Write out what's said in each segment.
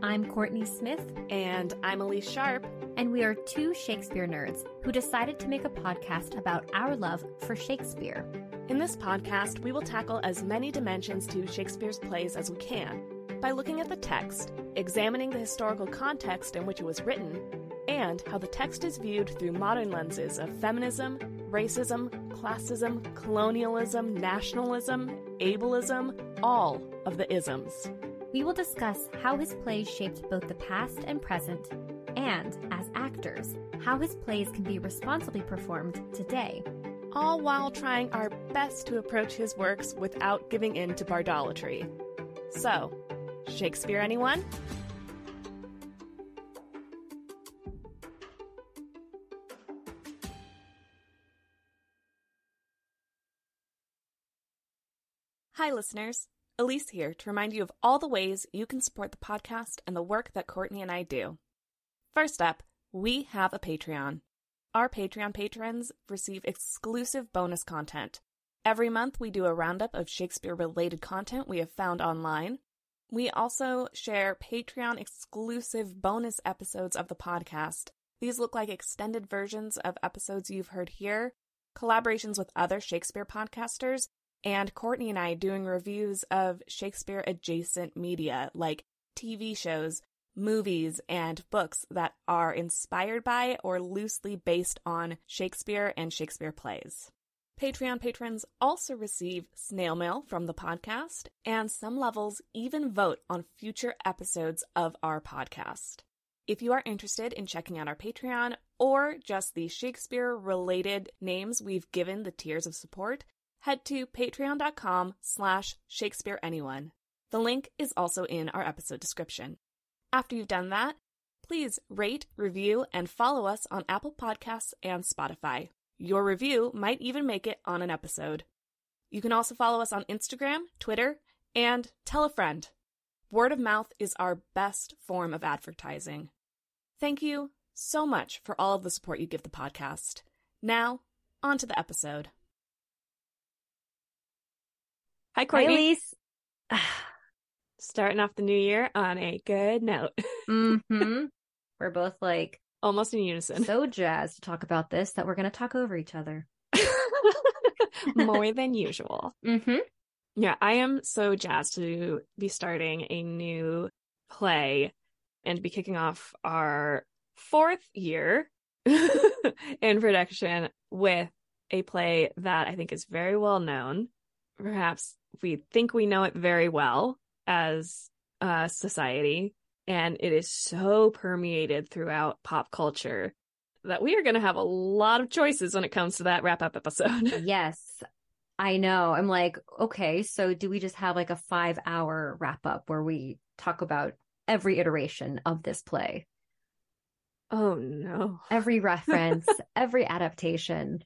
I'm Kourtney Smith. And I'm Elyse Sharp. And we are two Shakespeare nerds who decided to make a podcast about our love for Shakespeare. In this podcast, we will tackle as many dimensions to Shakespeare's plays as we can by looking at the text, examining the historical context in which it was written, and how the text is viewed through modern lenses of feminism, racism, classism, colonialism, nationalism, ableism, all of the isms. We will discuss how his plays shaped both the past and present, and, as actors, how his plays can be responsibly performed today. All while trying our best to approach his works without giving in to bardolatry. So, Shakespeare, anyone? Hi, listeners. Elyse here to remind you of all the ways you can support the podcast and the work that Kourtney and I do. First up, we have a Patreon. Our Patreon patrons receive exclusive bonus content. Every month, we do a roundup of Shakespeare related content we have found online. We also share Patreon exclusive bonus episodes of the podcast. These look like extended versions of episodes you've heard here, collaborations with other Shakespeare podcasters, and Kourtney and I doing reviews of Shakespeare adjacent media like TV shows, movies, and books that are inspired by or loosely based on Shakespeare and Shakespeare plays. Patreon patrons also receive snail mail from the podcast, and some levels even vote on future episodes of our podcast. If you are interested in checking out our Patreon or just the Shakespeare related names we've given the tiers of support, head to patreon.com slash shakespeareanyone. The link is also in our episode description. After you've done that, please rate, review, and follow us on Apple Podcasts and Spotify. Your review might even make it on an episode. You can also follow us on Instagram, Twitter, and tell a friend. Word of mouth is our best form of advertising. Thank you so much for all of the support you give the podcast. Now, on to the episode. Hi, Kourtney. Hi, Elyse. Starting off the new year on a good note. mm-hmm. We're both like almost in unison. So jazzed to talk about this that we're going to talk over each other more than usual. Mm-hmm. Yeah, I am so jazzed to be starting a new play and be kicking off our fourth year in production with a play that I think is very well known. Perhaps we think we know it very well as a society, and it is so permeated throughout pop culture that we are going to have a lot of choices when it comes to that wrap up episode. yes. I know. I'm like, okay, so do we just have like a five hour wrap up where we talk about every iteration of this play? Oh no. Every reference, every adaptation.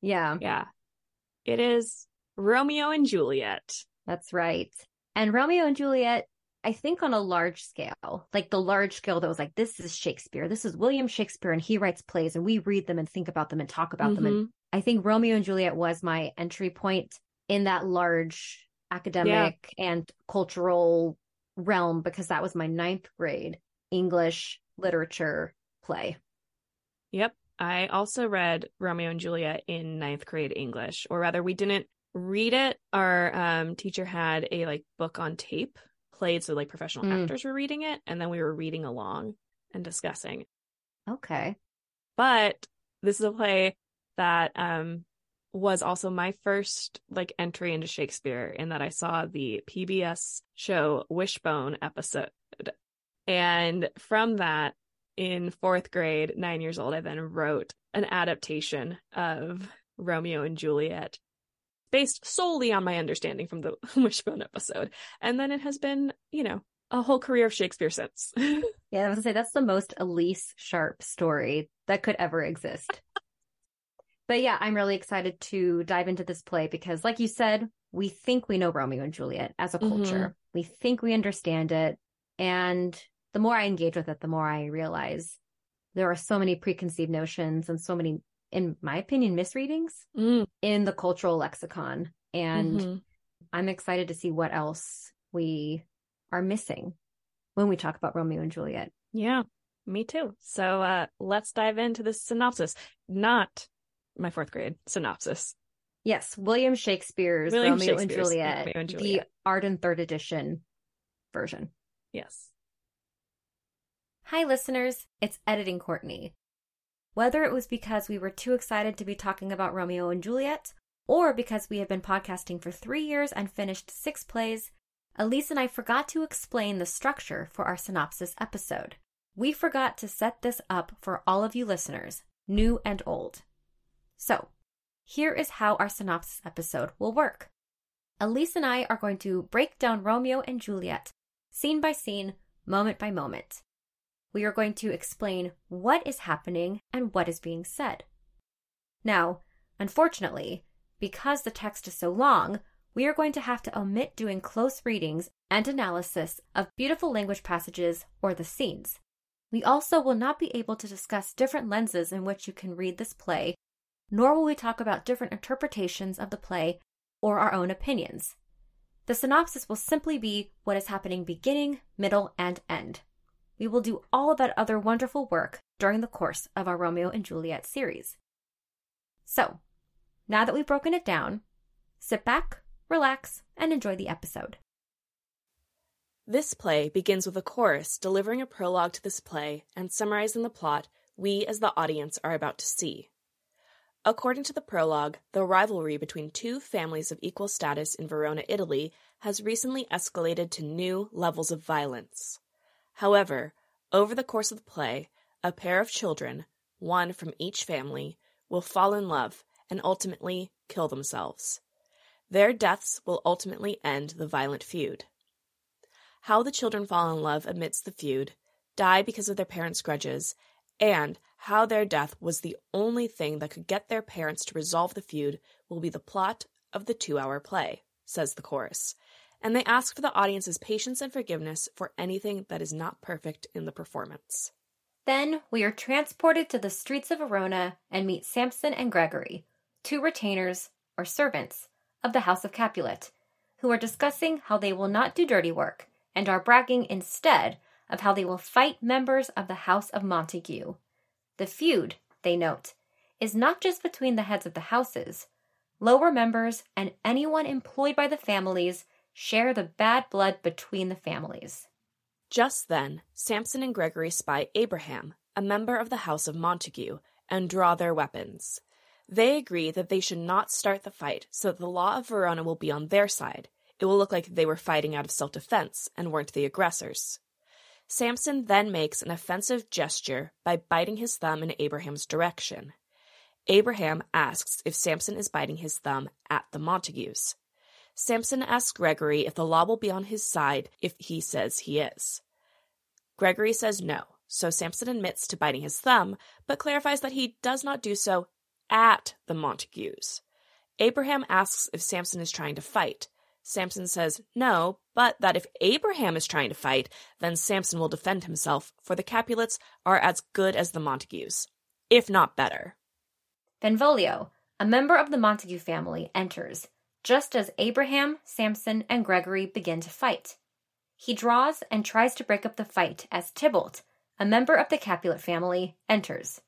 Yeah. Yeah. It is Romeo and Juliet. That's right. And Romeo and Juliet, I think on a large scale, like the large scale that was like, this is Shakespeare, this is William Shakespeare, and he writes plays and we read them and think about them and talk about mm-hmm. them. And I think Romeo and Juliet was my entry point in that large academic yeah. and cultural realm because that was my ninth grade English literature play. Yep. I also read Romeo and Juliet in ninth grade English, or rather, we didn't read it. Our um, teacher had a like book on tape played, so like professional mm. actors were reading it, and then we were reading along and discussing. Okay. But this is a play that um was also my first like entry into Shakespeare in that I saw the PBS show Wishbone episode. And from that, in fourth grade, nine years old, I then wrote an adaptation of Romeo and Juliet based solely on my understanding from the Wishbone episode. And then it has been, you know, a whole career of Shakespeare since. yeah, I was gonna say that's the most Elyse Sharp story that could ever exist. but yeah, I'm really excited to dive into this play because, like you said, we think we know Romeo and Juliet as a culture. Mm-hmm. We think we understand it. And the more I engage with it, the more I realize there are so many preconceived notions and so many in my opinion, misreadings mm. in the cultural lexicon. And mm-hmm. I'm excited to see what else we are missing when we talk about Romeo and Juliet. Yeah, me too. So uh, let's dive into the synopsis. Not my fourth grade synopsis. Yes, William Shakespeare's William Romeo, and Juliet, Romeo and the Arden third edition version. Yes. Hi, listeners. It's Editing Kourtney. Whether it was because we were too excited to be talking about Romeo and Juliet, or because we have been podcasting for three years and finished six plays, Elyse and I forgot to explain the structure for our synopsis episode. We forgot to set this up for all of you listeners, new and old. So, here is how our synopsis episode will work. Elyse and I are going to break down Romeo and Juliet, scene by scene, moment by moment. We are going to explain what is happening and what is being said. Now, unfortunately, because the text is so long, we are going to have to omit doing close readings and analysis of beautiful language passages or the scenes. We also will not be able to discuss different lenses in which you can read this play, nor will we talk about different interpretations of the play or our own opinions. The synopsis will simply be what is happening beginning, middle, and end. We will do all of that other wonderful work during the course of our Romeo and Juliet series. So, now that we've broken it down, sit back, relax, and enjoy the episode. This play begins with a chorus delivering a prologue to this play and summarizing the plot we as the audience are about to see. According to the prologue, the rivalry between two families of equal status in Verona, Italy, has recently escalated to new levels of violence. However, over the course of the play, a pair of children, one from each family, will fall in love and ultimately kill themselves. Their deaths will ultimately end the violent feud. How the children fall in love amidst the feud, die because of their parents' grudges, and how their death was the only thing that could get their parents to resolve the feud will be the plot of the two hour play, says the chorus. And they ask for the audience's patience and forgiveness for anything that is not perfect in the performance. Then we are transported to the streets of Verona and meet Samson and Gregory, two retainers, or servants, of the House of Capulet, who are discussing how they will not do dirty work and are bragging instead of how they will fight members of the House of Montague. The feud, they note, is not just between the heads of the houses. Lower members and anyone employed by the families share the bad blood between the families. Just then, Samson and Gregory spy Abraham, a member of the House of Montague, and draw their weapons. They agree that they should not start the fight so that the law of Verona will be on their side. It will look like they were fighting out of self defense and weren't the aggressors. Samson then makes an offensive gesture by biting his thumb in Abraham's direction. Abraham asks if Samson is biting his thumb at the Montagues. Samson asks Gregory if the law will be on his side if he says he is. Gregory says no, so Samson admits to biting his thumb, but clarifies that he does not do so at the Montagues. Abraham asks if Samson is trying to fight. Samson says no, but that if Abraham is trying to fight, then Samson will defend himself, for the Capulets are as good as the Montagues, if not better. Benvolio, a member of the Montague family, enters, just as Abraham, Samson, and Gregory begin to fight. He draws and tries to break up the fight as Tybalt, a member of the Capulet family, enters.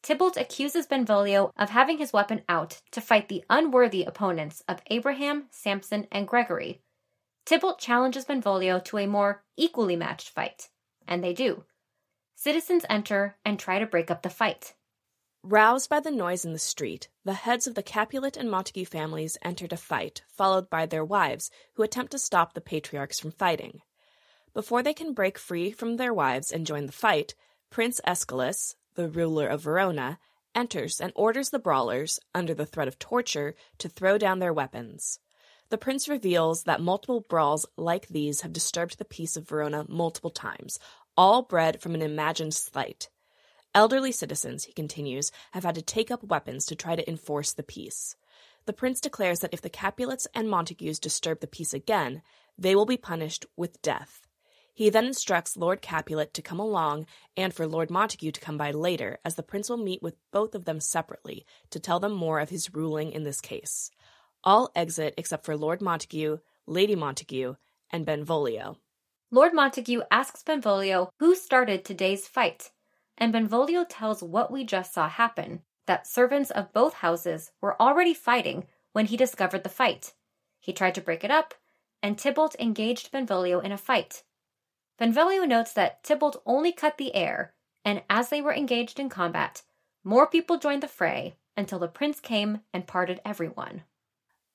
Tybalt accuses Benvolio of having his weapon out to fight the unworthy opponents of Abraham, Samson, and Gregory. Tybalt challenges Benvolio to a more equally matched fight, and they do. Citizens enter and try to break up the fight. Roused by the noise in the street, the heads of the Capulet and Montague families enter to fight, followed by their wives, who attempt to stop the patriarchs from fighting. Before they can break free from their wives and join the fight, Prince Escalus, the ruler of Verona, enters and orders the brawlers, under the threat of torture, to throw down their weapons. The prince reveals that multiple brawls like these have disturbed the peace of Verona multiple times, all bred from an imagined slight. Elderly citizens, he continues, have had to take up weapons to try to enforce the peace. The prince declares that if the Capulets and Montagues disturb the peace again, they will be punished with death. He then instructs Lord Capulet to come along and for Lord Montague to come by later, as the prince will meet with both of them separately to tell them more of his ruling in this case. All exit except for Lord Montague, Lady Montague, and Benvolio. Lord Montague asks Benvolio who started today's fight, and Benvolio tells what we just saw happen that servants of both houses were already fighting when he discovered the fight. He tried to break it up, and Tybalt engaged Benvolio in a fight. Benvolio notes that Tybalt only cut the air, and as they were engaged in combat, more people joined the fray until the prince came and parted everyone.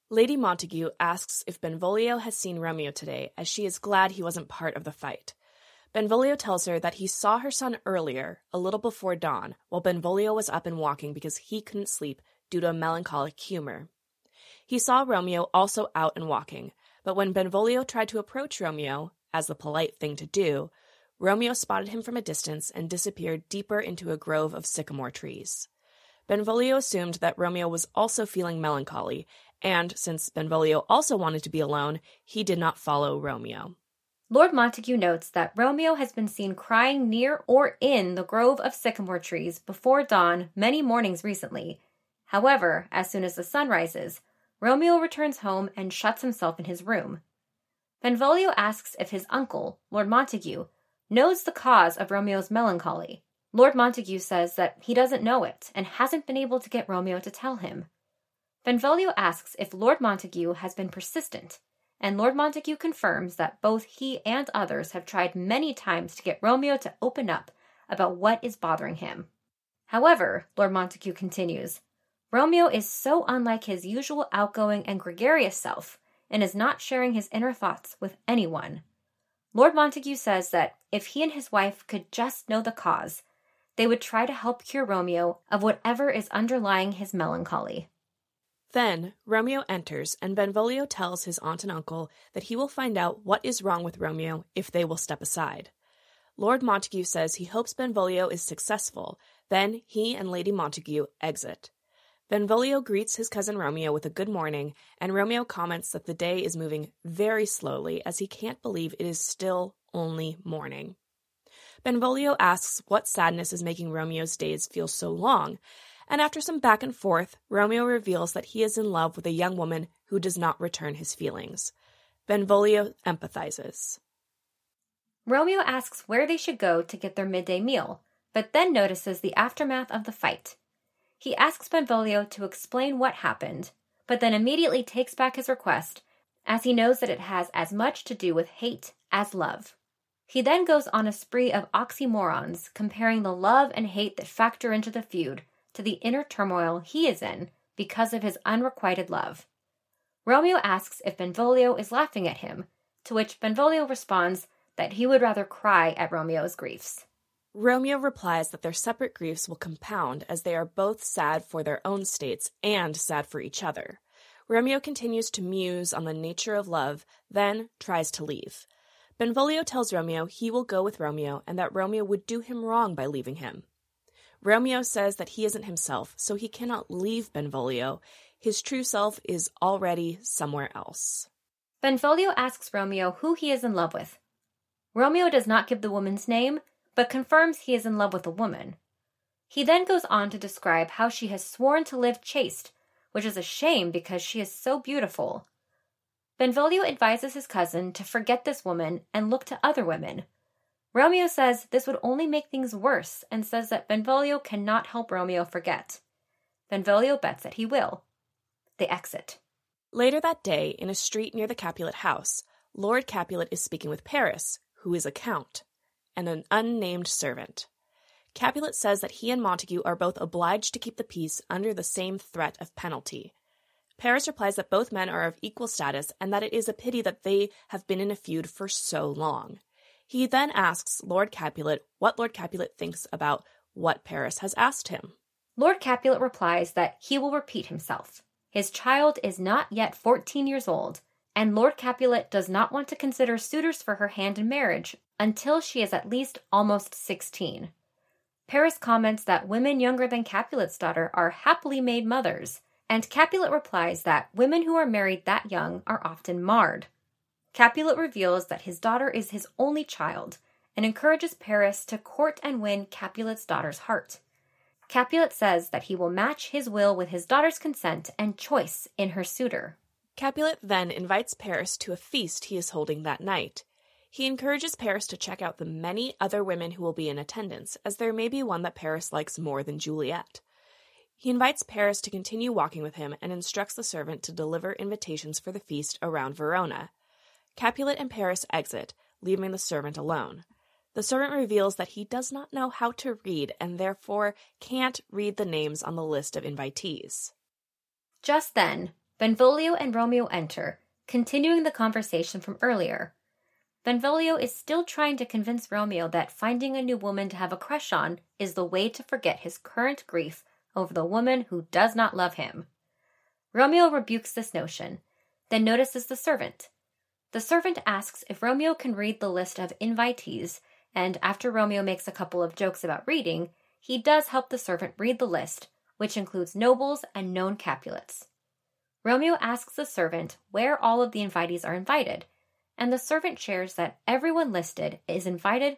Lady Montague asks if Benvolio has seen Romeo today, as she is glad he wasn't part of the fight. Benvolio tells her that he saw her son earlier, a little before dawn, while Benvolio was up and walking because he couldn't sleep due to a melancholic humor. He saw Romeo also out and walking, but when Benvolio tried to approach Romeo, as the polite thing to do, Romeo spotted him from a distance and disappeared deeper into a grove of sycamore trees. Benvolio assumed that Romeo was also feeling melancholy, and since Benvolio also wanted to be alone, he did not follow Romeo. Lord Montague notes that Romeo has been seen crying near or in the grove of sycamore trees before dawn many mornings recently. However, as soon as the sun rises, Romeo returns home and shuts himself in his room. Benvolio asks if his uncle, Lord Montague, knows the cause of Romeo's melancholy. Lord Montague says that he doesn't know it and hasn't been able to get Romeo to tell him. Benvolio asks if Lord Montague has been persistent, and Lord Montague confirms that both he and others have tried many times to get Romeo to open up about what is bothering him. However, Lord Montague continues, Romeo is so unlike his usual outgoing and gregarious self and is not sharing his inner thoughts with anyone. Lord Montague says that if he and his wife could just know the cause, they would try to help cure Romeo of whatever is underlying his melancholy. Then Romeo enters, and Benvolio tells his aunt and uncle that he will find out what is wrong with Romeo if they will step aside. Lord Montague says he hopes Benvolio is successful. Then he and Lady Montague exit. Benvolio greets his cousin Romeo with a good morning, and Romeo comments that the day is moving very slowly as he can't believe it is still only morning. Benvolio asks what sadness is making Romeo's days feel so long, and after some back and forth, Romeo reveals that he is in love with a young woman who does not return his feelings. Benvolio empathizes. Romeo asks where they should go to get their midday meal, but then notices the aftermath of the fight. He asks Benvolio to explain what happened, but then immediately takes back his request, as he knows that it has as much to do with hate as love. He then goes on a spree of oxymorons, comparing the love and hate that factor into the feud to the inner turmoil he is in because of his unrequited love. Romeo asks if Benvolio is laughing at him, to which Benvolio responds that he would rather cry at Romeo's griefs. Romeo replies that their separate griefs will compound as they are both sad for their own states and sad for each other. Romeo continues to muse on the nature of love, then tries to leave. Benvolio tells Romeo he will go with Romeo and that Romeo would do him wrong by leaving him. Romeo says that he isn't himself, so he cannot leave Benvolio. His true self is already somewhere else. Benvolio asks Romeo who he is in love with. Romeo does not give the woman's name, but confirms he is in love with a woman. He then goes on to describe how she has sworn to live chaste, which is a shame because she is so beautiful. Benvolio advises his cousin to forget this woman and look to other women, Romeo says this would only make things worse and says that Benvolio cannot help Romeo forget. Benvolio bets that he will. They exit. Later that day, in a street near the Capulet house, Lord Capulet is speaking with Paris, who is a count, and an unnamed servant. Capulet says that he and Montague are both obliged to keep the peace under the same threat of penalty. Paris replies that both men are of equal status and that it is a pity that they have been in a feud for so long. He then asks Lord Capulet what Lord Capulet thinks about what Paris has asked him. Lord Capulet replies that he will repeat himself. His child is not yet 14 years old, and Lord Capulet does not want to consider suitors for her hand in marriage until she is at least almost 16. Paris comments that women younger than Capulet's daughter are happily made mothers, and Capulet replies that women who are married that young are often marred. Capulet reveals that his daughter is his only child and encourages Paris to court and win Capulet's daughter's heart. Capulet says that he will match his will with his daughter's consent and choice in her suitor. Capulet then invites Paris to a feast he is holding that night. He encourages Paris to check out the many other women who will be in attendance, as there may be one that Paris likes more than Juliet. He invites Paris to continue walking with him and instructs the servant to deliver invitations for the feast around Verona. Capulet and Paris exit, leaving the servant alone. The servant reveals that he does not know how to read and therefore can't read the names on the list of invitees. Just then, Benvolio and Romeo enter, continuing the conversation from earlier. Benvolio is still trying to convince Romeo that finding a new woman to have a crush on is the way to forget his current grief over the woman who does not love him. Romeo rebukes this notion, then notices the servant. The servant asks if Romeo can read the list of invitees, and after Romeo makes a couple of jokes about reading, he does help the servant read the list, which includes nobles and known Capulets. Romeo asks the servant where all of the invitees are invited and the servant shares that everyone listed is invited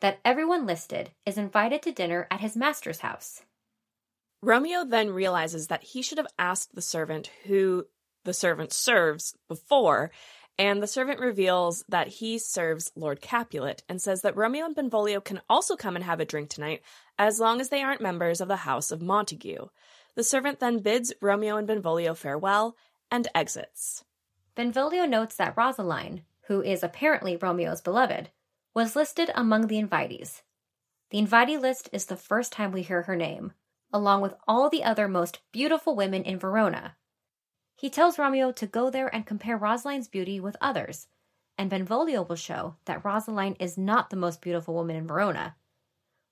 that everyone listed is invited to dinner at his master's house. Romeo then realizes that he should have asked the servant who the servant serves before, and the servant reveals that he serves Lord Capulet and says that Romeo and Benvolio can also come and have a drink tonight as long as they aren't members of the House of Montague. The servant then bids Romeo and Benvolio farewell and exits. Benvolio notes that Rosaline, who is apparently Romeo's beloved, was listed among the invitees. The invitee list is the first time we hear her name, along with all the other most beautiful women in Verona. He tells Romeo to go there and compare Rosaline's beauty with others, and Benvolio will show that Rosaline is not the most beautiful woman in Verona.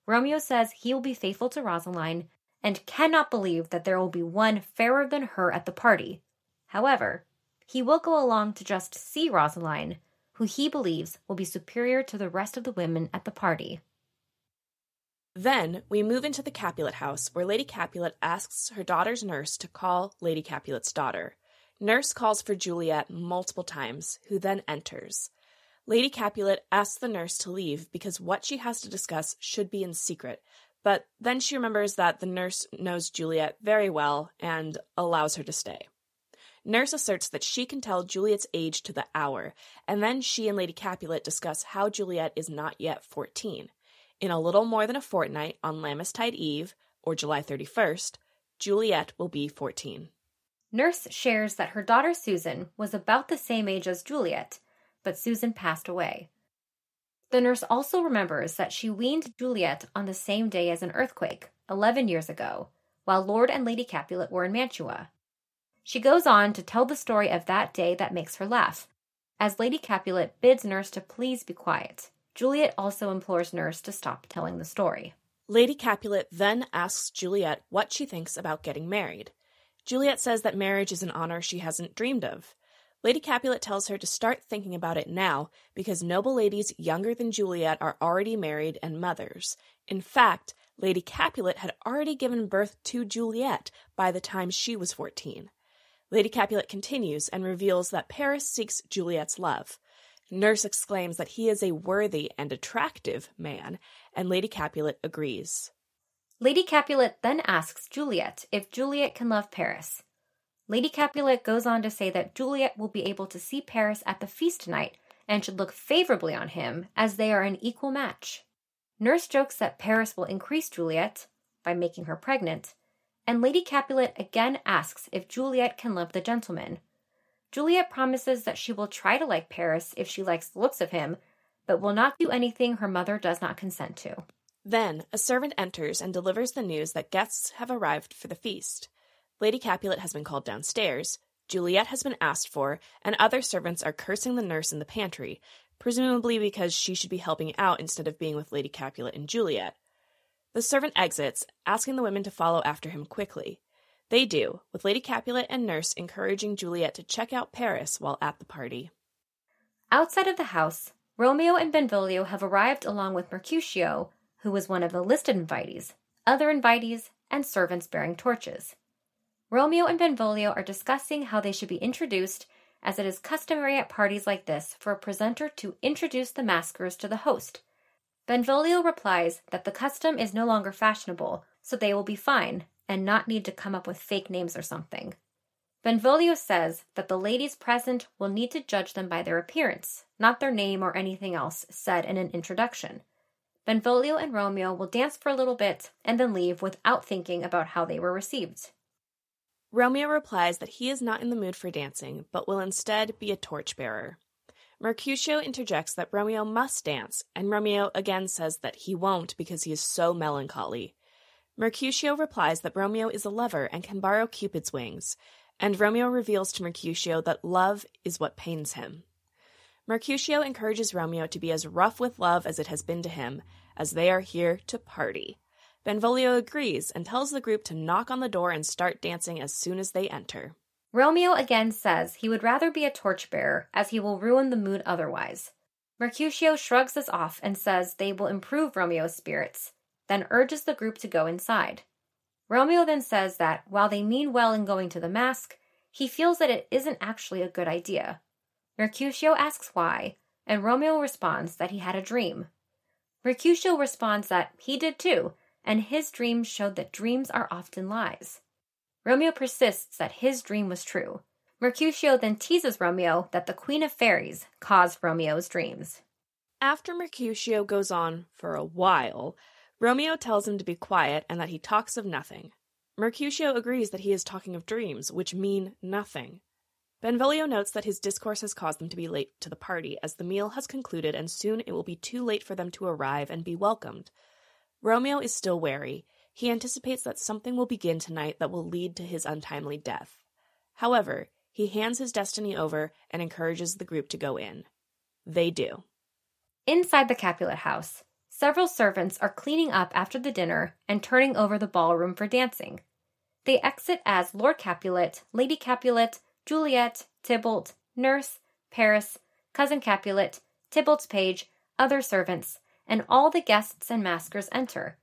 Romeo says he will be faithful to Rosaline and cannot believe that there will be one fairer than her at the party. However, he will go along to just see Rosaline, who he believes will be superior to the rest of the women at the party. Then we move into the Capulet house, where Lady Capulet asks her daughter's nurse to call Lady Capulet's daughter. Nurse calls for Juliet multiple times, who then enters. Lady Capulet asks the nurse to leave because what she has to discuss should be in secret, but then she remembers that the nurse knows Juliet very well and allows her to stay. Nurse asserts that she can tell Juliet's age to the hour, and then she and Lady Capulet discuss how Juliet is not yet 14. In a little more than a fortnight, on Lammastide Eve, or July 31st, Juliet will be 14. Nurse shares that her daughter Susan was about the same age as Juliet, but Susan passed away. The nurse also remembers that she weaned Juliet on the same day as an earthquake, 11 years ago, while Lord and Lady Capulet were in Mantua. She goes on to tell the story of that day that makes her laugh. As Lady Capulet bids Nurse to please be quiet, Juliet also implores Nurse to stop telling the story. Lady Capulet then asks Juliet what she thinks about getting married. Juliet says that marriage is an honor she hasn't dreamed of. Lady Capulet tells her to start thinking about it now because noble ladies younger than Juliet are already married and mothers. In fact, Lady Capulet had already given birth to Juliet by the time she was 14. Lady Capulet continues and reveals that Paris seeks Juliet's love. Nurse exclaims that he is a worthy and attractive man, and Lady Capulet agrees. Lady Capulet then asks Juliet if Juliet can love Paris. Lady Capulet goes on to say that Juliet will be able to see Paris at the feast tonight and should look favorably on him as they are an equal match. Nurse jokes that Paris will increase Juliet by making her pregnant, and Lady Capulet again asks if Juliet can love the gentleman. Juliet promises that she will try to like Paris if she likes the looks of him, but will not do anything her mother does not consent to. Then a servant enters and delivers the news that guests have arrived for the feast. Lady Capulet has been called downstairs, Juliet has been asked for, and other servants are cursing the nurse in the pantry, presumably because she should be helping out instead of being with Lady Capulet and Juliet. The servant exits, asking the women to follow after him quickly. They do, with Lady Capulet and Nurse encouraging Juliet to check out Paris while at the party. Outside of the house, Romeo and Benvolio have arrived along with Mercutio, who was one of the listed invitees, other invitees, and servants bearing torches. Romeo and Benvolio are discussing how they should be introduced, as it is customary at parties like this for a presenter to introduce the maskers to the host Benvolio replies that the custom is no longer fashionable, so they will be fine and not need to come up with fake names or something. Benvolio says that the ladies present will need to judge them by their appearance, not their name or anything else said in an introduction. Benvolio and Romeo will dance for a little bit and then leave without thinking about how they were received. Romeo replies that he is not in the mood for dancing, but will instead be a torchbearer. Mercutio interjects that Romeo must dance, and Romeo again says that he won't because he is so melancholy. Mercutio replies that Romeo is a lover and can borrow Cupid's wings, and Romeo reveals to Mercutio that love is what pains him. Mercutio encourages Romeo to be as rough with love as it has been to him, as they are here to party. Benvolio agrees and tells the group to knock on the door and start dancing as soon as they enter. Romeo again says he would rather be a torchbearer, as he will ruin the mood otherwise. Mercutio shrugs this off and says they will improve Romeo's spirits, then urges the group to go inside. Romeo then says that while they mean well in going to the mask, he feels that it isn't actually a good idea. Mercutio asks why, and Romeo responds that he had a dream. Mercutio responds that he did too, and his dreams showed that dreams are often lies. Romeo persists that his dream was true. Mercutio then teases Romeo that the Queen of Fairies caused Romeo's dreams. After Mercutio goes on for a while, Romeo tells him to be quiet and that he talks of nothing. Mercutio agrees that he is talking of dreams, which mean nothing. Benvolio notes that his discourse has caused them to be late to the party, as the meal has concluded and soon it will be too late for them to arrive and be welcomed. Romeo is still wary. He anticipates that something will begin tonight that will lead to his untimely death. However, he hands his destiny over and encourages the group to go in. They do. Inside the Capulet house, several servants are cleaning up after the dinner and turning over the ballroom for dancing. They exit as Lord Capulet, Lady Capulet, Juliet, Tybalt, Nurse, Paris, Cousin Capulet, Tybalt's page, other servants, and all the guests and maskers enter.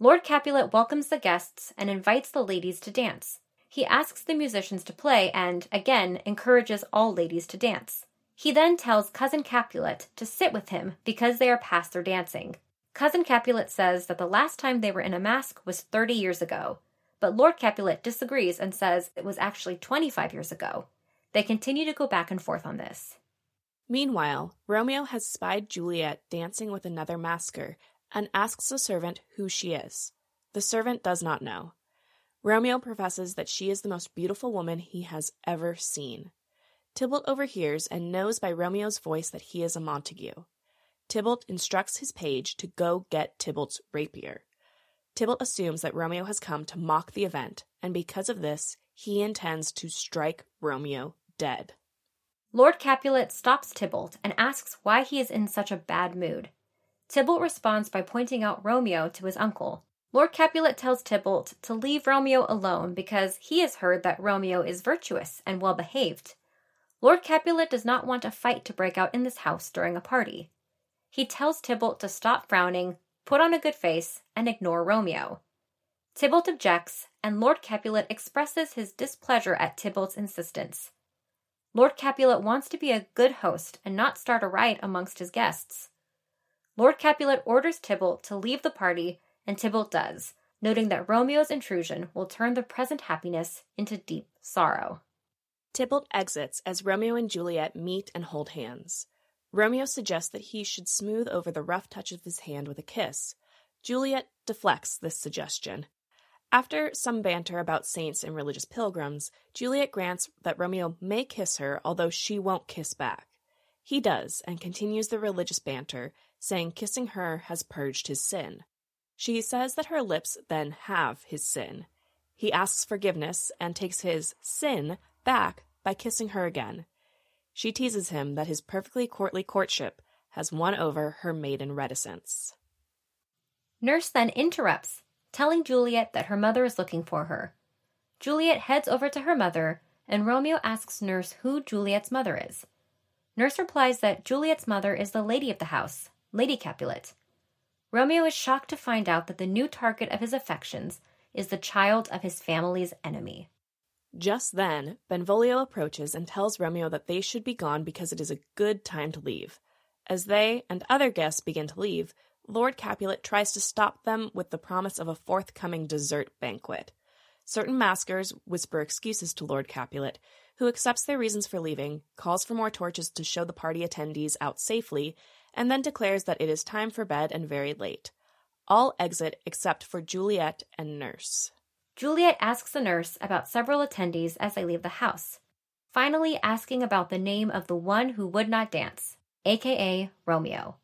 Lord Capulet welcomes the guests and invites the ladies to dance. He asks the musicians to play and, again, encourages all ladies to dance. He then tells Cousin Capulet to sit with him because they are past their dancing. Cousin Capulet says that the last time they were in a mask was 30 years ago, but Lord Capulet disagrees and says it was actually 25 years ago. They continue to go back and forth on this. Meanwhile, Romeo has spied Juliet dancing with another masker and asks the servant who she is. The servant does not know. Romeo professes that she is the most beautiful woman he has ever seen. Tybalt overhears and knows by Romeo's voice that he is a Montague. Tybalt instructs his page to go get Tybalt's rapier. Tybalt assumes that Romeo has come to mock the event, and because of this, he intends to strike Romeo dead. Lord Capulet stops Tybalt and asks why he is in such a bad mood. Tybalt responds by pointing out Romeo to his uncle. Lord Capulet tells Tybalt to leave Romeo alone because he has heard that Romeo is virtuous and well behaved. Lord Capulet does not want a fight to break out in this house during a party. He tells Tybalt to stop frowning, put on a good face, and ignore Romeo. Tybalt objects, and Lord Capulet expresses his displeasure at Tybalt's insistence. Lord Capulet wants to be a good host and not start a riot amongst his guests. Lord Capulet orders Tybalt to leave the party, and Tybalt does, noting that Romeo's intrusion will turn the present happiness into deep sorrow. Tybalt exits as Romeo and Juliet meet and hold hands. Romeo suggests that he should smooth over the rough touch of his hand with a kiss. Juliet deflects this suggestion. After some banter about saints and religious pilgrims, Juliet grants that Romeo may kiss her, although she won't kiss back. He does, and continues the religious banter, saying kissing her has purged his sin. She says that her lips then have his sin. He asks forgiveness and takes his sin back by kissing her again. She teases him that his perfectly courtly courtship has won over her maiden reticence. Nurse then interrupts telling Juliet that her mother is looking for her. Juliet heads over to her mother, and Romeo asks Nurse who Juliet's mother is. Nurse replies that Juliet's mother is the lady of the house, Lady Capulet. Romeo is shocked to find out that the new target of his affections is the child of his family's enemy. Just then, Benvolio approaches and tells Romeo that they should be gone because it is a good time to leave. As they and other guests begin to leave, Lord Capulet tries to stop them with the promise of a forthcoming dessert banquet. Certain maskers whisper excuses to Lord Capulet, who accepts their reasons for leaving, calls for more torches to show the party attendees out safely, and then declares that it is time for bed and very late. All exit except for Juliet and Nurse. Juliet asks the nurse about several attendees as they leave the house, finally asking about the name of the one who would not dance, aka Romeo.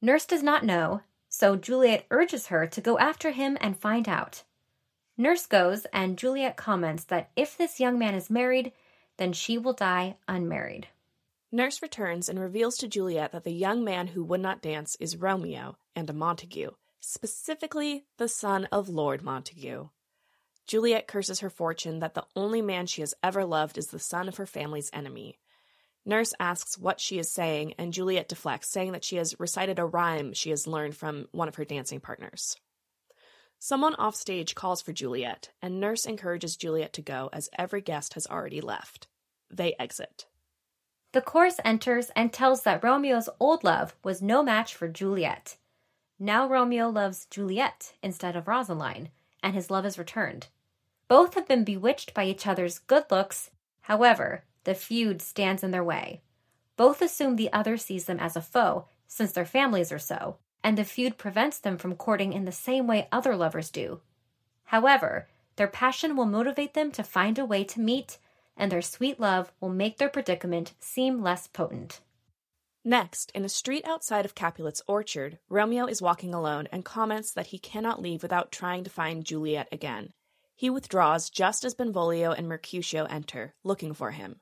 Nurse does not know, so Juliet urges her to go after him and find out. Nurse goes, and Juliet comments that if this young man is married, then she will die unmarried. Nurse returns and reveals to Juliet that the young man who would not dance is Romeo and a Montague, specifically the son of Lord Montague. Juliet curses her fortune that the only man she has ever loved is the son of her family's enemy. Nurse asks what she is saying, and Juliet deflects, saying that she has recited a rhyme she has learned from one of her dancing partners. Someone offstage calls for Juliet, and Nurse encourages Juliet to go as every guest has already left. They exit. The chorus enters and tells that Romeo's old love was no match for Juliet. Now Romeo loves Juliet instead of Rosaline, and his love is returned. Both have been bewitched by each other's good looks. However, the feud stands in their way. Both assume the other sees them as a foe, since their families are so, and the feud prevents them from courting in the same way other lovers do. However, their passion will motivate them to find a way to meet, and their sweet love will make their predicament seem less potent. Next, in a street outside of Capulet's orchard, Romeo is walking alone and comments that he cannot leave without trying to find Juliet again. He withdraws just as Benvolio and Mercutio enter, looking for him.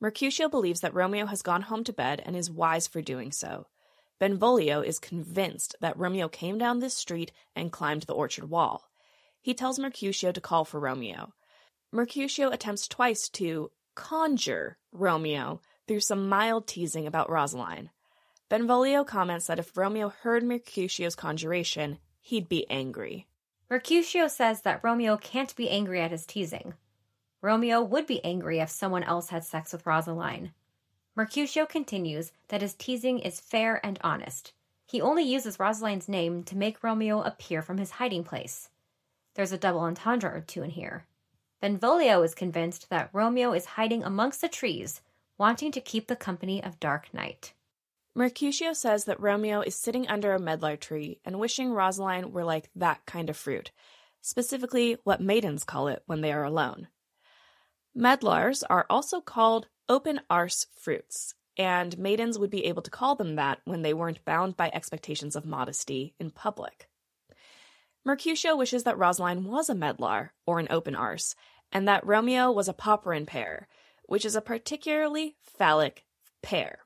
Mercutio believes that Romeo has gone home to bed and is wise for doing so. Benvolio is convinced that Romeo came down this street and climbed the orchard wall. He tells Mercutio to call for Romeo. Mercutio attempts twice to conjure Romeo through some mild teasing about Rosaline. Benvolio comments that if Romeo heard Mercutio's conjuration, he'd be angry. Mercutio says that Romeo can't be angry at his teasing. Romeo would be angry if someone else had sex with Rosaline. Mercutio continues that his teasing is fair and honest. He only uses Rosaline's name to make Romeo appear from his hiding place. There's a double entendre or two in here. Benvolio is convinced that Romeo is hiding amongst the trees, wanting to keep the company of Dark Night. Mercutio says that Romeo is sitting under a medlar tree and wishing Rosaline were like that kind of fruit, specifically what maidens call it when they are alone. Medlars are also called open arse fruits, and maidens would be able to call them that when they weren't bound by expectations of modesty in public. Mercutio wishes that Rosaline was a medlar, or an open arse, and that Romeo was a popperin pear, which is a particularly phallic pear.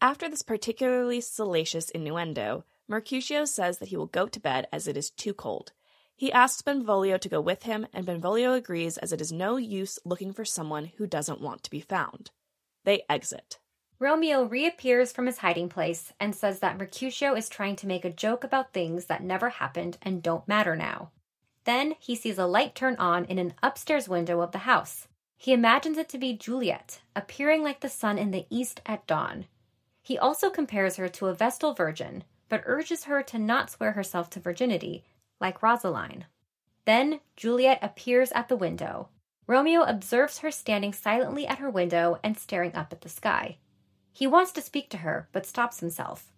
After this particularly salacious innuendo, Mercutio says that he will go to bed as it is too cold. He asks Benvolio to go with him, and Benvolio agrees as it is no use looking for someone who doesn't want to be found. They exit. Romeo reappears from his hiding place and says that Mercutio is trying to make a joke about things that never happened and don't matter now. Then he sees a light turn on in an upstairs window of the house. He imagines it to be Juliet, appearing like the sun in the east at dawn. He also compares her to a Vestal Virgin, but urges her to not swear herself to virginity, like Rosaline. Then Juliet appears at the window. Romeo observes her standing silently at her window and staring up at the sky. He wants to speak to her, but stops himself.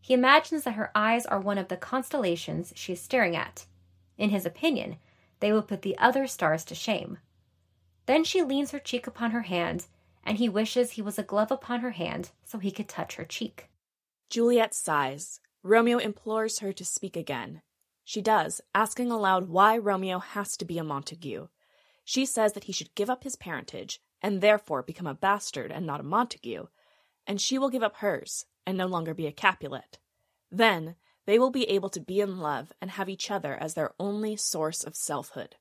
He imagines that her eyes are one of the constellations she is staring at. In his opinion, they will put the other stars to shame. Then she leans her cheek upon her hand and he wishes he was a glove upon her hand so he could touch her cheek. Juliet sighs. Romeo implores her to speak again. She does, asking aloud why Romeo has to be a Montague. She says that he should give up his parentage, and therefore become a bastard and not a Montague, and she will give up hers, and no longer be a Capulet. Then they will be able to be in love and have each other as their only source of selfhood.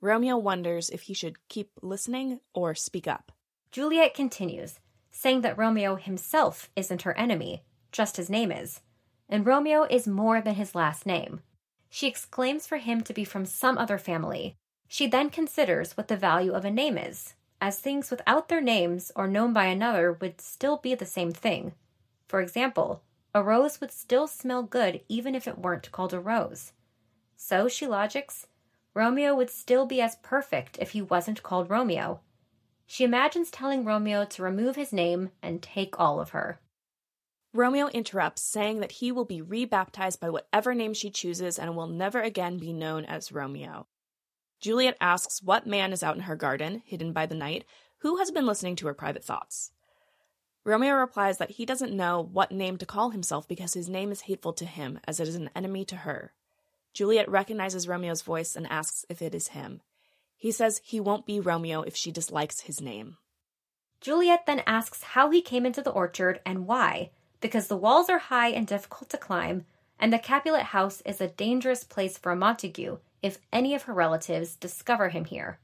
Romeo wonders if he should keep listening or speak up. Juliet continues, saying that Romeo himself isn't her enemy, just his name is. And Romeo is more than his last name. She exclaims for him to be from some other family. She then considers what the value of a name is, as things without their names or known by another would still be the same thing. For example, a rose would still smell good even if it weren't called a rose. So, she logics, Romeo would still be as perfect if he wasn't called Romeo. She imagines telling Romeo to remove his name and take all of her. Romeo interrupts, saying that he will be rebaptized by whatever name she chooses and will never again be known as Romeo. Juliet asks what man is out in her garden, hidden by the night, who has been listening to her private thoughts. Romeo replies that he doesn't know what name to call himself because his name is hateful to him, as it is an enemy to her. Juliet recognizes Romeo's voice and asks if it is him. He says he won't be Romeo if she dislikes his name. Juliet then asks how he came into the orchard and why, because the walls are high and difficult to climb, and the Capulet house is a dangerous place for a Montague if any of her relatives discover him here.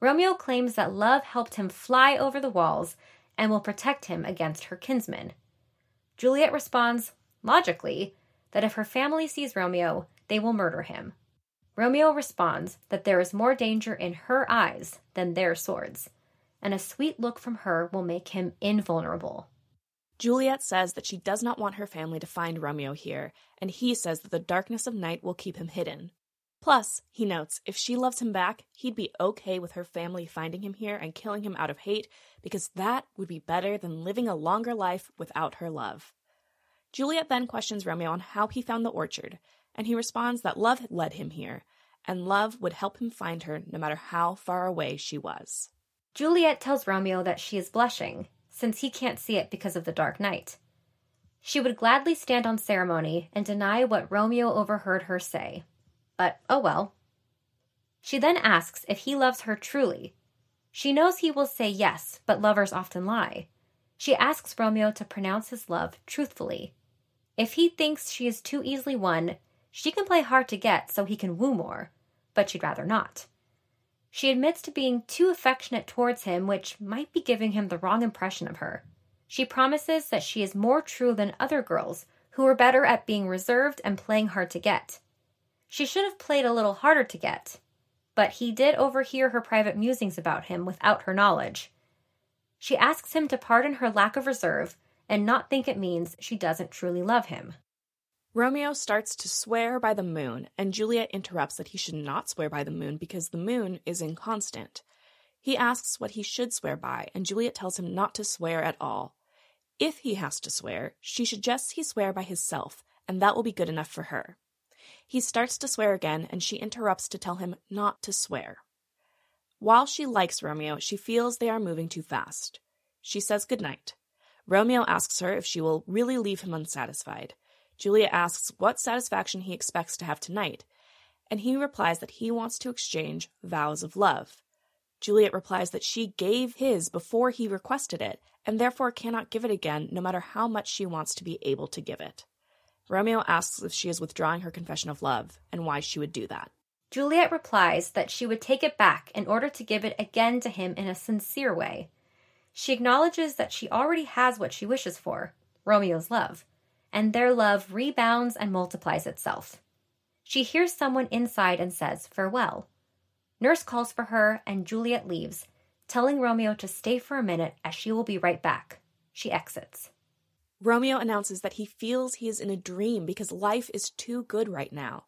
Romeo claims that love helped him fly over the walls and will protect him against her kinsmen. Juliet responds, logically, that if her family sees Romeo, they will murder him. Romeo responds that there is more danger in her eyes than their swords, and a sweet look from her will make him invulnerable. Juliet says that she does not want her family to find Romeo here, and he says that the darkness of night will keep him hidden. Plus, he notes, if she loves him back, he'd be okay with her family finding him here and killing him out of hate, because that would be better than living a longer life without her love. Juliet then questions Romeo on how he found the orchard, and he responds that love led him here, and love would help him find her no matter how far away she was. Juliet tells Romeo that she is blushing, since he can't see it because of the dark night. She would gladly stand on ceremony and deny what Romeo overheard her say. But oh well. She then asks if he loves her truly. She knows he will say yes, but lovers often lie. She asks Romeo to pronounce his love truthfully. If he thinks she is too easily won, she can play hard to get so he can woo more, but she'd rather not. She admits to being too affectionate towards him, which might be giving him the wrong impression of her. She promises that she is more true than other girls who are better at being reserved and playing hard to get. She should have played a little harder to get, but he did overhear her private musings about him without her knowledge. She asks him to pardon her lack of reserve and not think it means she doesn't truly love him. Romeo starts to swear by the moon, and Juliet interrupts that he should not swear by the moon because the moon is inconstant. He asks what he should swear by, and Juliet tells him not to swear at all. If he has to swear, she suggests he swear by himself, and that will be good enough for her. He starts to swear again, and she interrupts to tell him not to swear. While she likes Romeo, she feels they are moving too fast. She says goodnight. Romeo asks her if she will really leave him unsatisfied. Juliet asks what satisfaction he expects to have tonight, and he replies that he wants to exchange vows of love. Juliet replies that she gave his before he requested it, and therefore cannot give it again no matter how much she wants to be able to give it. Romeo asks if she is withdrawing her confession of love and why she would do that. Juliet replies that she would take it back in order to give it again to him in a sincere way. She acknowledges that she already has what she wishes for Romeo's love and their love rebounds and multiplies itself. She hears someone inside and says farewell. Nurse calls for her, and Juliet leaves, telling Romeo to stay for a minute as she will be right back. She exits. Romeo announces that he feels he is in a dream because life is too good right now.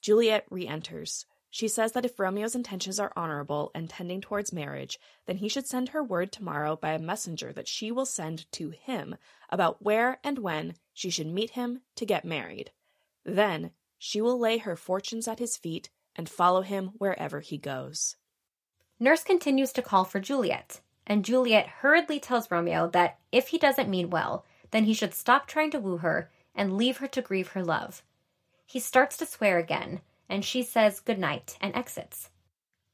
Juliet re enters. She says that if Romeo's intentions are honorable and tending towards marriage, then he should send her word tomorrow by a messenger that she will send to him about where and when she should meet him to get married. Then she will lay her fortunes at his feet and follow him wherever he goes. Nurse continues to call for Juliet, and Juliet hurriedly tells Romeo that if he doesn't mean well, then he should stop trying to woo her and leave her to grieve her love. He starts to swear again and she says good night and exits.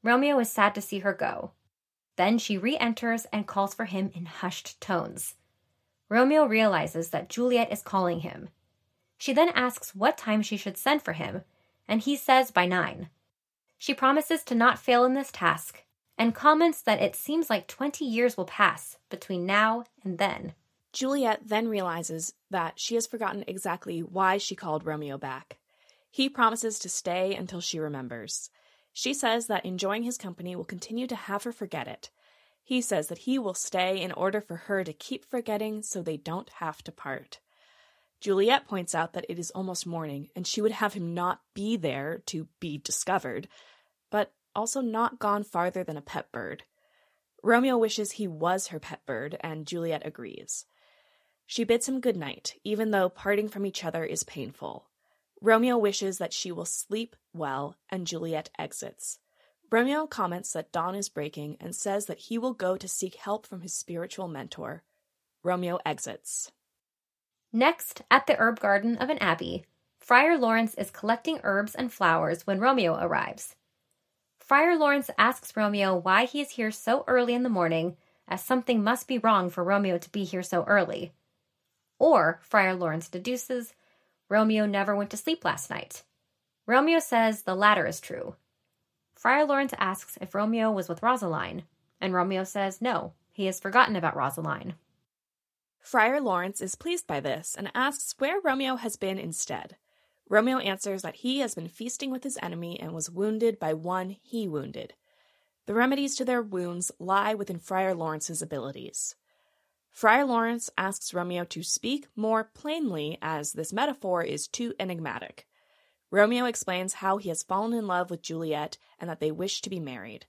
Romeo is sad to see her go. Then she re enters and calls for him in hushed tones. Romeo realizes that Juliet is calling him. She then asks what time she should send for him, and he says by nine. She promises to not fail in this task and comments that it seems like 20 years will pass between now and then. Juliet then realizes that she has forgotten exactly why she called Romeo back. He promises to stay until she remembers. She says that enjoying his company will continue to have her forget it. He says that he will stay in order for her to keep forgetting so they don't have to part. Juliet points out that it is almost morning and she would have him not be there to be discovered. But also not gone farther than a pet bird. Romeo wishes he was her pet bird, and Juliet agrees. She bids him good night, even though parting from each other is painful. Romeo wishes that she will sleep well, and Juliet exits. Romeo comments that dawn is breaking and says that he will go to seek help from his spiritual mentor. Romeo exits. Next, at the herb garden of an abbey, Friar Lawrence is collecting herbs and flowers when Romeo arrives. Friar Lawrence asks Romeo why he is here so early in the morning, as something must be wrong for Romeo to be here so early. Or, Friar Lawrence deduces, Romeo never went to sleep last night. Romeo says the latter is true. Friar Lawrence asks if Romeo was with Rosaline, and Romeo says no, he has forgotten about Rosaline. Friar Lawrence is pleased by this and asks where Romeo has been instead. Romeo answers that he has been feasting with his enemy and was wounded by one he wounded. The remedies to their wounds lie within Friar Lawrence's abilities. Friar Lawrence asks Romeo to speak more plainly, as this metaphor is too enigmatic. Romeo explains how he has fallen in love with Juliet and that they wish to be married.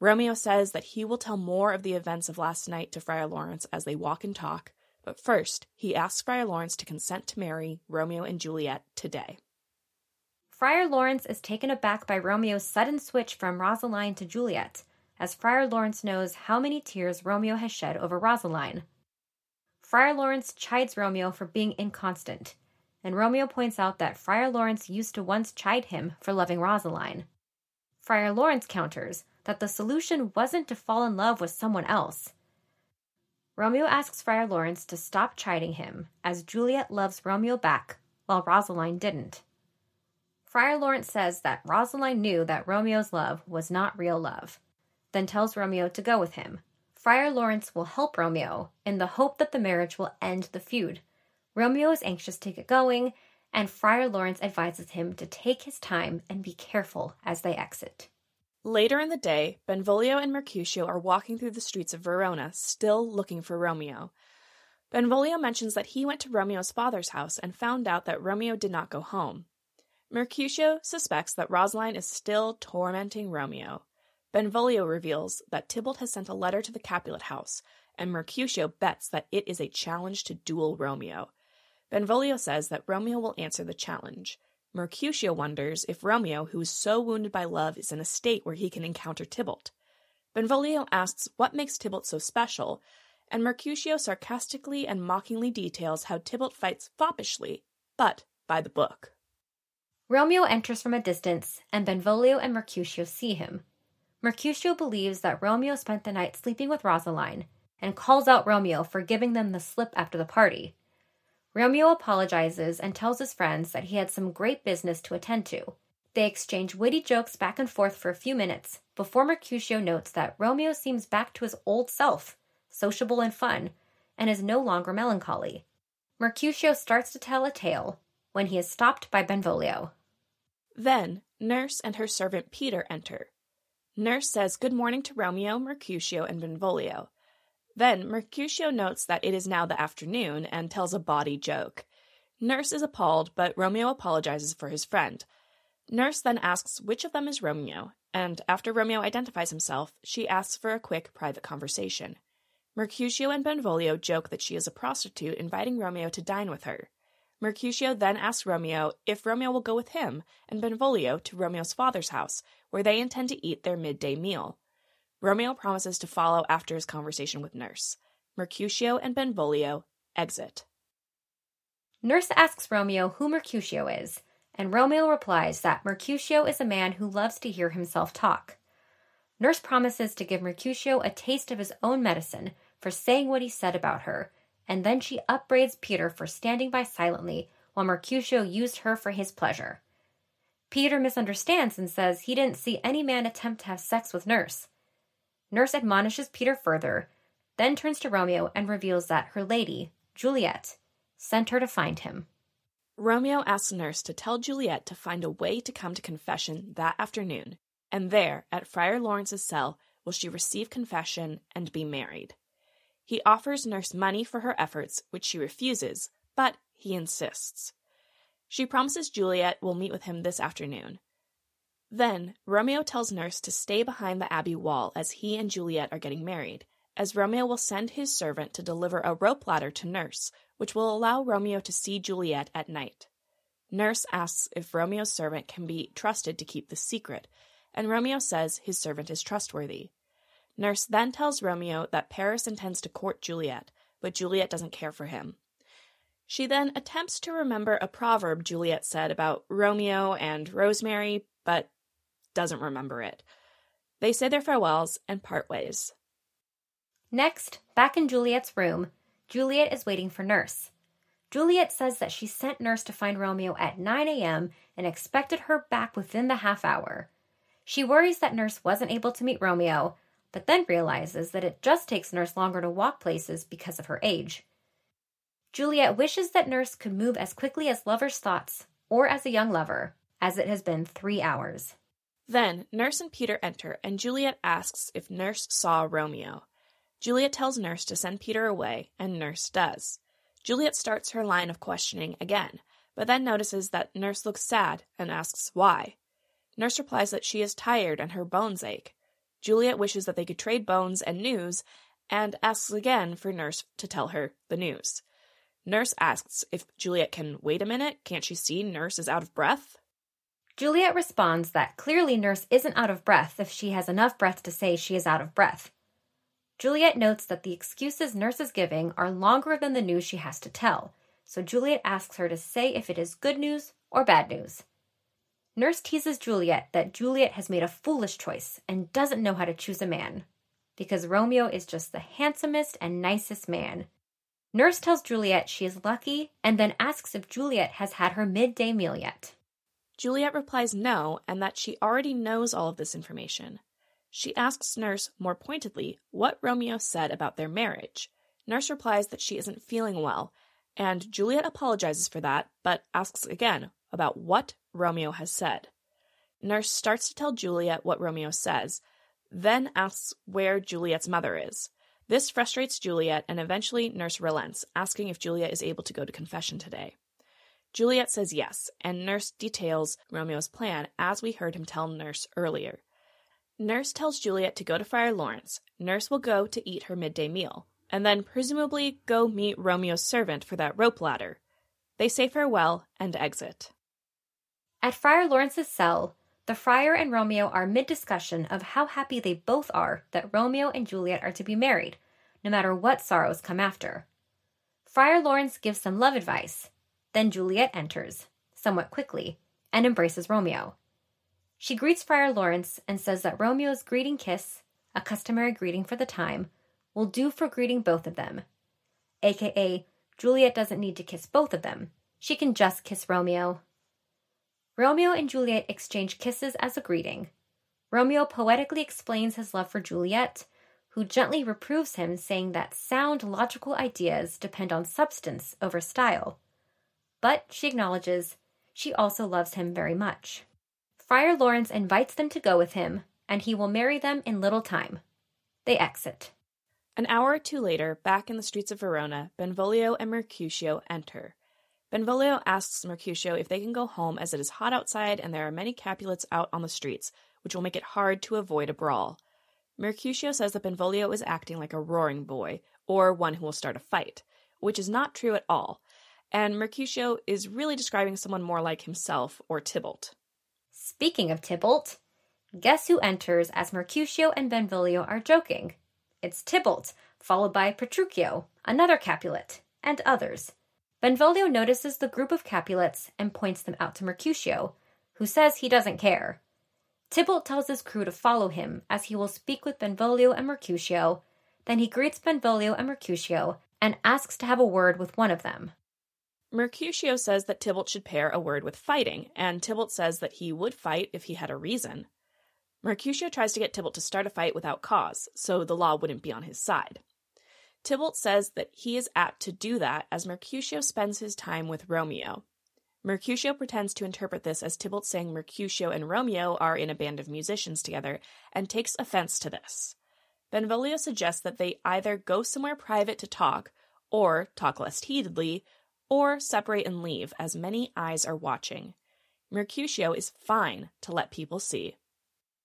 Romeo says that he will tell more of the events of last night to Friar Lawrence as they walk and talk, but first he asks Friar Lawrence to consent to marry Romeo and Juliet today. Friar Lawrence is taken aback by Romeo's sudden switch from Rosaline to Juliet, as Friar Lawrence knows how many tears Romeo has shed over Rosaline. Friar Lawrence chides Romeo for being inconstant, and Romeo points out that Friar Lawrence used to once chide him for loving Rosaline. Friar Lawrence counters that the solution wasn't to fall in love with someone else. Romeo asks Friar Lawrence to stop chiding him, as Juliet loves Romeo back, while Rosaline didn't. Friar Lawrence says that Rosaline knew that Romeo's love was not real love, then tells Romeo to go with him. Friar Lawrence will help Romeo in the hope that the marriage will end the feud Romeo is anxious to get going, and Friar Lawrence advises him to take his time and be careful as they exit. Later in the day, Benvolio and Mercutio are walking through the streets of Verona, still looking for Romeo. Benvolio mentions that he went to Romeo's father's house and found out that Romeo did not go home. Mercutio suspects that Rosaline is still tormenting Romeo. Benvolio reveals that Tybalt has sent a letter to the Capulet house, and Mercutio bets that it is a challenge to duel Romeo. Benvolio says that Romeo will answer the challenge. Mercutio wonders if Romeo, who is so wounded by love, is in a state where he can encounter Tybalt. Benvolio asks what makes Tybalt so special, and Mercutio sarcastically and mockingly details how Tybalt fights foppishly, but by the book. Romeo enters from a distance, and Benvolio and Mercutio see him. Mercutio believes that Romeo spent the night sleeping with Rosaline and calls out Romeo for giving them the slip after the party. Romeo apologizes and tells his friends that he had some great business to attend to. They exchange witty jokes back and forth for a few minutes before Mercutio notes that Romeo seems back to his old self, sociable and fun, and is no longer melancholy. Mercutio starts to tell a tale when he is stopped by Benvolio. Then, Nurse and her servant Peter enter. Nurse says good morning to Romeo, Mercutio, and Benvolio, then Mercutio notes that it is now the afternoon and tells a bawdy joke. Nurse is appalled, but Romeo apologizes for his friend. Nurse then asks which of them is Romeo, and after Romeo identifies himself, she asks for a quick private conversation. Mercutio and Benvolio joke that she is a prostitute inviting Romeo to dine with her. Mercutio then asks Romeo if Romeo will go with him and Benvolio to Romeo's father's house, where they intend to eat their midday meal. Romeo promises to follow after his conversation with Nurse. Mercutio and Benvolio exit. Nurse asks Romeo who Mercutio is, and Romeo replies that Mercutio is a man who loves to hear himself talk. Nurse promises to give Mercutio a taste of his own medicine for saying what he said about her, and then she upbraids Peter for standing by silently while Mercutio used her for his pleasure. Peter misunderstands and says he didn't see any man attempt to have sex with Nurse. Nurse admonishes Peter further, then turns to Romeo and reveals that her lady, Juliet, sent her to find him. Romeo asks Nurse to tell Juliet to find a way to come to confession that afternoon, and there, at Friar Lawrence's cell, will she receive confession and be married. He offers Nurse money for her efforts, which she refuses, but he insists. She promises Juliet will meet with him this afternoon. Then, Romeo tells Nurse to stay behind the Abbey wall as he and Juliet are getting married, as Romeo will send his servant to deliver a rope ladder to Nurse, which will allow Romeo to see Juliet at night. Nurse asks if Romeo's servant can be trusted to keep the secret, and Romeo says his servant is trustworthy. Nurse then tells Romeo that Paris intends to court Juliet, but Juliet doesn't care for him. She then attempts to remember a proverb Juliet said about Romeo and Rosemary, but doesn't remember it. They say their farewells and part ways. Next, back in Juliet's room, Juliet is waiting for Nurse. Juliet says that she sent Nurse to find Romeo at 9 a.m. and expected her back within the half hour. She worries that Nurse wasn't able to meet Romeo, but then realizes that it just takes Nurse longer to walk places because of her age. Juliet wishes that Nurse could move as quickly as lover's thoughts, or as a young lover, as it has been three hours. Then, Nurse and Peter enter, and Juliet asks if Nurse saw Romeo. Juliet tells Nurse to send Peter away, and Nurse does. Juliet starts her line of questioning again, but then notices that Nurse looks sad and asks why. Nurse replies that she is tired and her bones ache. Juliet wishes that they could trade bones and news, and asks again for Nurse to tell her the news. Nurse asks if Juliet can wait a minute. Can't she see Nurse is out of breath? Juliet responds that clearly Nurse isn't out of breath if she has enough breath to say she is out of breath. Juliet notes that the excuses Nurse is giving are longer than the news she has to tell, so Juliet asks her to say if it is good news or bad news. Nurse teases Juliet that Juliet has made a foolish choice and doesn't know how to choose a man, because Romeo is just the handsomest and nicest man. Nurse tells Juliet she is lucky and then asks if Juliet has had her midday meal yet. Juliet replies no, and that she already knows all of this information. She asks Nurse more pointedly what Romeo said about their marriage. Nurse replies that she isn't feeling well, and Juliet apologizes for that, but asks again about what Romeo has said. Nurse starts to tell Juliet what Romeo says, then asks where Juliet's mother is. This frustrates Juliet, and eventually Nurse relents, asking if Juliet is able to go to confession today. Juliet says yes, and Nurse details Romeo's plan as we heard him tell Nurse earlier. Nurse tells Juliet to go to Friar Lawrence. Nurse will go to eat her midday meal, and then presumably go meet Romeo's servant for that rope ladder. They say farewell and exit. At Friar Lawrence's cell, the friar and Romeo are mid discussion of how happy they both are that Romeo and Juliet are to be married, no matter what sorrows come after. Friar Lawrence gives some love advice, then Juliet enters, somewhat quickly, and embraces Romeo. She greets Friar Lawrence and says that Romeo's greeting kiss, a customary greeting for the time, will do for greeting both of them. AKA, Juliet doesn't need to kiss both of them. She can just kiss Romeo. Romeo and Juliet exchange kisses as a greeting. Romeo poetically explains his love for Juliet, who gently reproves him, saying that sound, logical ideas depend on substance over style but she acknowledges she also loves him very much. Friar Lawrence invites them to go with him, and he will marry them in little time. They exit. An hour or two later, back in the streets of Verona, Benvolio and Mercutio enter. Benvolio asks Mercutio if they can go home as it is hot outside and there are many Capulets out on the streets, which will make it hard to avoid a brawl. Mercutio says that Benvolio is acting like a roaring boy, or one who will start a fight, which is not true at all, and Mercutio is really describing someone more like himself or Tybalt. Speaking of Tybalt, guess who enters as Mercutio and Benvolio are joking? It's Tybalt, followed by Petruchio, another Capulet, and others. Benvolio notices the group of Capulets and points them out to Mercutio, who says he doesn't care. Tybalt tells his crew to follow him as he will speak with Benvolio and Mercutio. Then he greets Benvolio and Mercutio and asks to have a word with one of them. Mercutio says that Tybalt should pair a word with fighting, and Tybalt says that he would fight if he had a reason. Mercutio tries to get Tybalt to start a fight without cause, so the law wouldn't be on his side. Tybalt says that he is apt to do that as Mercutio spends his time with Romeo. Mercutio pretends to interpret this as Tybalt saying Mercutio and Romeo are in a band of musicians together and takes offense to this. Benvolio suggests that they either go somewhere private to talk, or talk less heatedly, or separate and leave, as many eyes are watching. Mercutio is fine to let people see.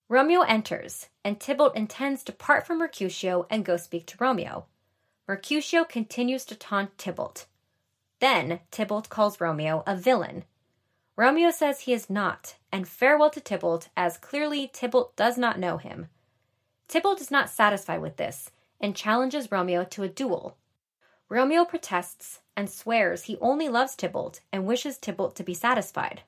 Romeo enters, and Tybalt intends to part from Mercutio and go speak to Romeo. Mercutio continues to taunt Tybalt. Then Tybalt calls Romeo a villain. Romeo says he is not, and farewell to Tybalt, as clearly Tybalt does not know him. Tybalt is not satisfied with this and challenges Romeo to a duel. Romeo protests and swears he only loves Tybalt and wishes Tybalt to be satisfied.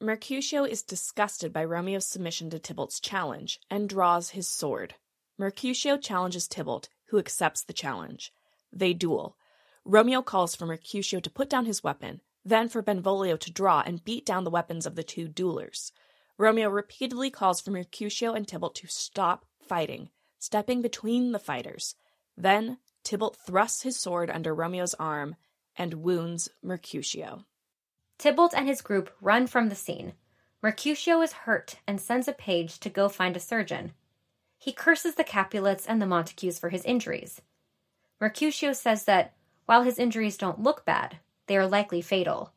Mercutio is disgusted by Romeo's submission to Tybalt's challenge and draws his sword. Mercutio challenges Tybalt, who accepts the challenge. They duel. Romeo calls for Mercutio to put down his weapon, then for Benvolio to draw and beat down the weapons of the two duelers. Romeo repeatedly calls for Mercutio and Tybalt to stop fighting, stepping between the fighters. Then Tybalt thrusts his sword under Romeo's arm and wounds Mercutio. Tybalt and his group run from the scene. Mercutio is hurt and sends a page to go find a surgeon. He curses the Capulets and the Montagues for his injuries. Mercutio says that, while his injuries don't look bad, they are likely fatal.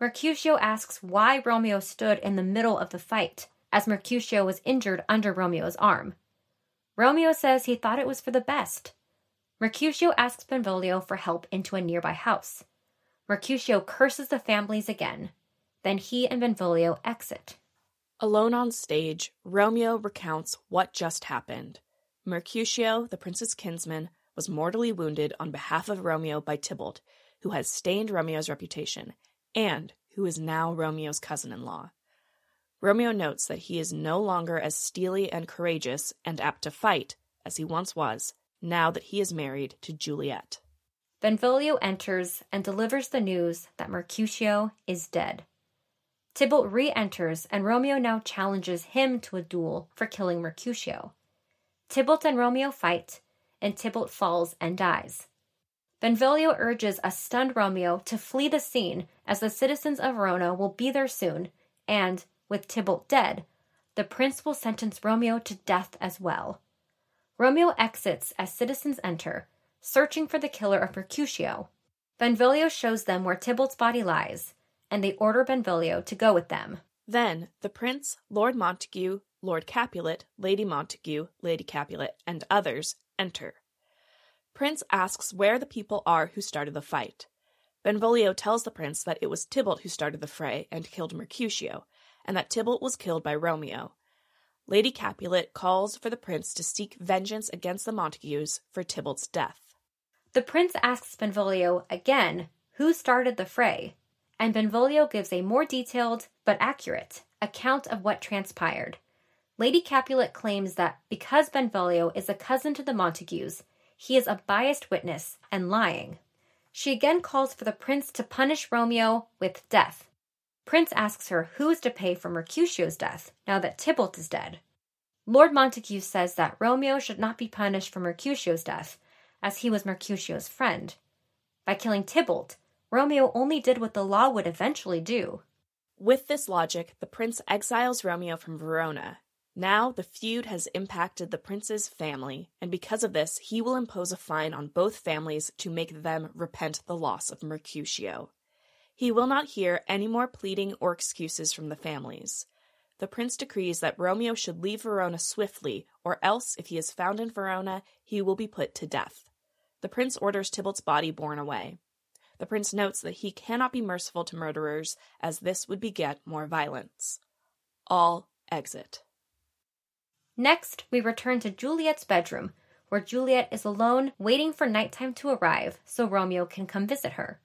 Mercutio asks why Romeo stood in the middle of the fight, as Mercutio was injured under Romeo's arm. Romeo says he thought it was for the best. Mercutio asks Benvolio for help into a nearby house. Mercutio curses the families again. Then he and Benvolio exit. Alone on stage, Romeo recounts what just happened. Mercutio, the prince's kinsman, was mortally wounded on behalf of Romeo by Tybalt, who has stained Romeo's reputation, and who is now Romeo's cousin in law. Romeo notes that he is no longer as steely and courageous and apt to fight as he once was, now that he is married to Juliet. Benvolio enters and delivers the news that Mercutio is dead. Tybalt re enters, and Romeo now challenges him to a duel for killing Mercutio. Tybalt and Romeo fight, and Tybalt falls and dies. Benvolio urges a stunned Romeo to flee the scene as the citizens of Verona will be there soon, and, with Tybalt dead, the prince will sentence Romeo to death as well. Romeo exits as citizens enter, searching for the killer of Mercutio. Benvolio shows them where Tybalt's body lies, and they order Benvolio to go with them. Then the prince, Lord Montague, Lord Capulet, Lady Montague, Lady Capulet, and others enter. Prince asks where the people are who started the fight. Benvolio tells the prince that it was Tybalt who started the fray and killed Mercutio, and that Tybalt was killed by Romeo. Lady Capulet calls for the prince to seek vengeance against the Montagues for Tybalt's death. The prince asks Benvolio again who started the fray, and Benvolio gives a more detailed, but accurate, account of what transpired. Lady Capulet claims that because Benvolio is a cousin to the Montagues, he is a biased witness and lying. She again calls for the prince to punish Romeo with death. Prince asks her who is to pay for Mercutio's death now that Tybalt is dead. Lord Montague says that Romeo should not be punished for Mercutio's death, as he was Mercutio's friend. By killing Tybalt, Romeo only did what the law would eventually do. With this logic, the prince exiles Romeo from Verona. Now the feud has impacted the prince's family, and because of this, he will impose a fine on both families to make them repent the loss of Mercutio. He will not hear any more pleading or excuses from the families. The prince decrees that Romeo should leave Verona swiftly, or else, if he is found in Verona, he will be put to death. The prince orders Tybalt's body borne away. The prince notes that he cannot be merciful to murderers, as this would beget more violence. All exit. Next, we return to Juliet's bedroom, where Juliet is alone, waiting for nighttime to arrive so Romeo can come visit her.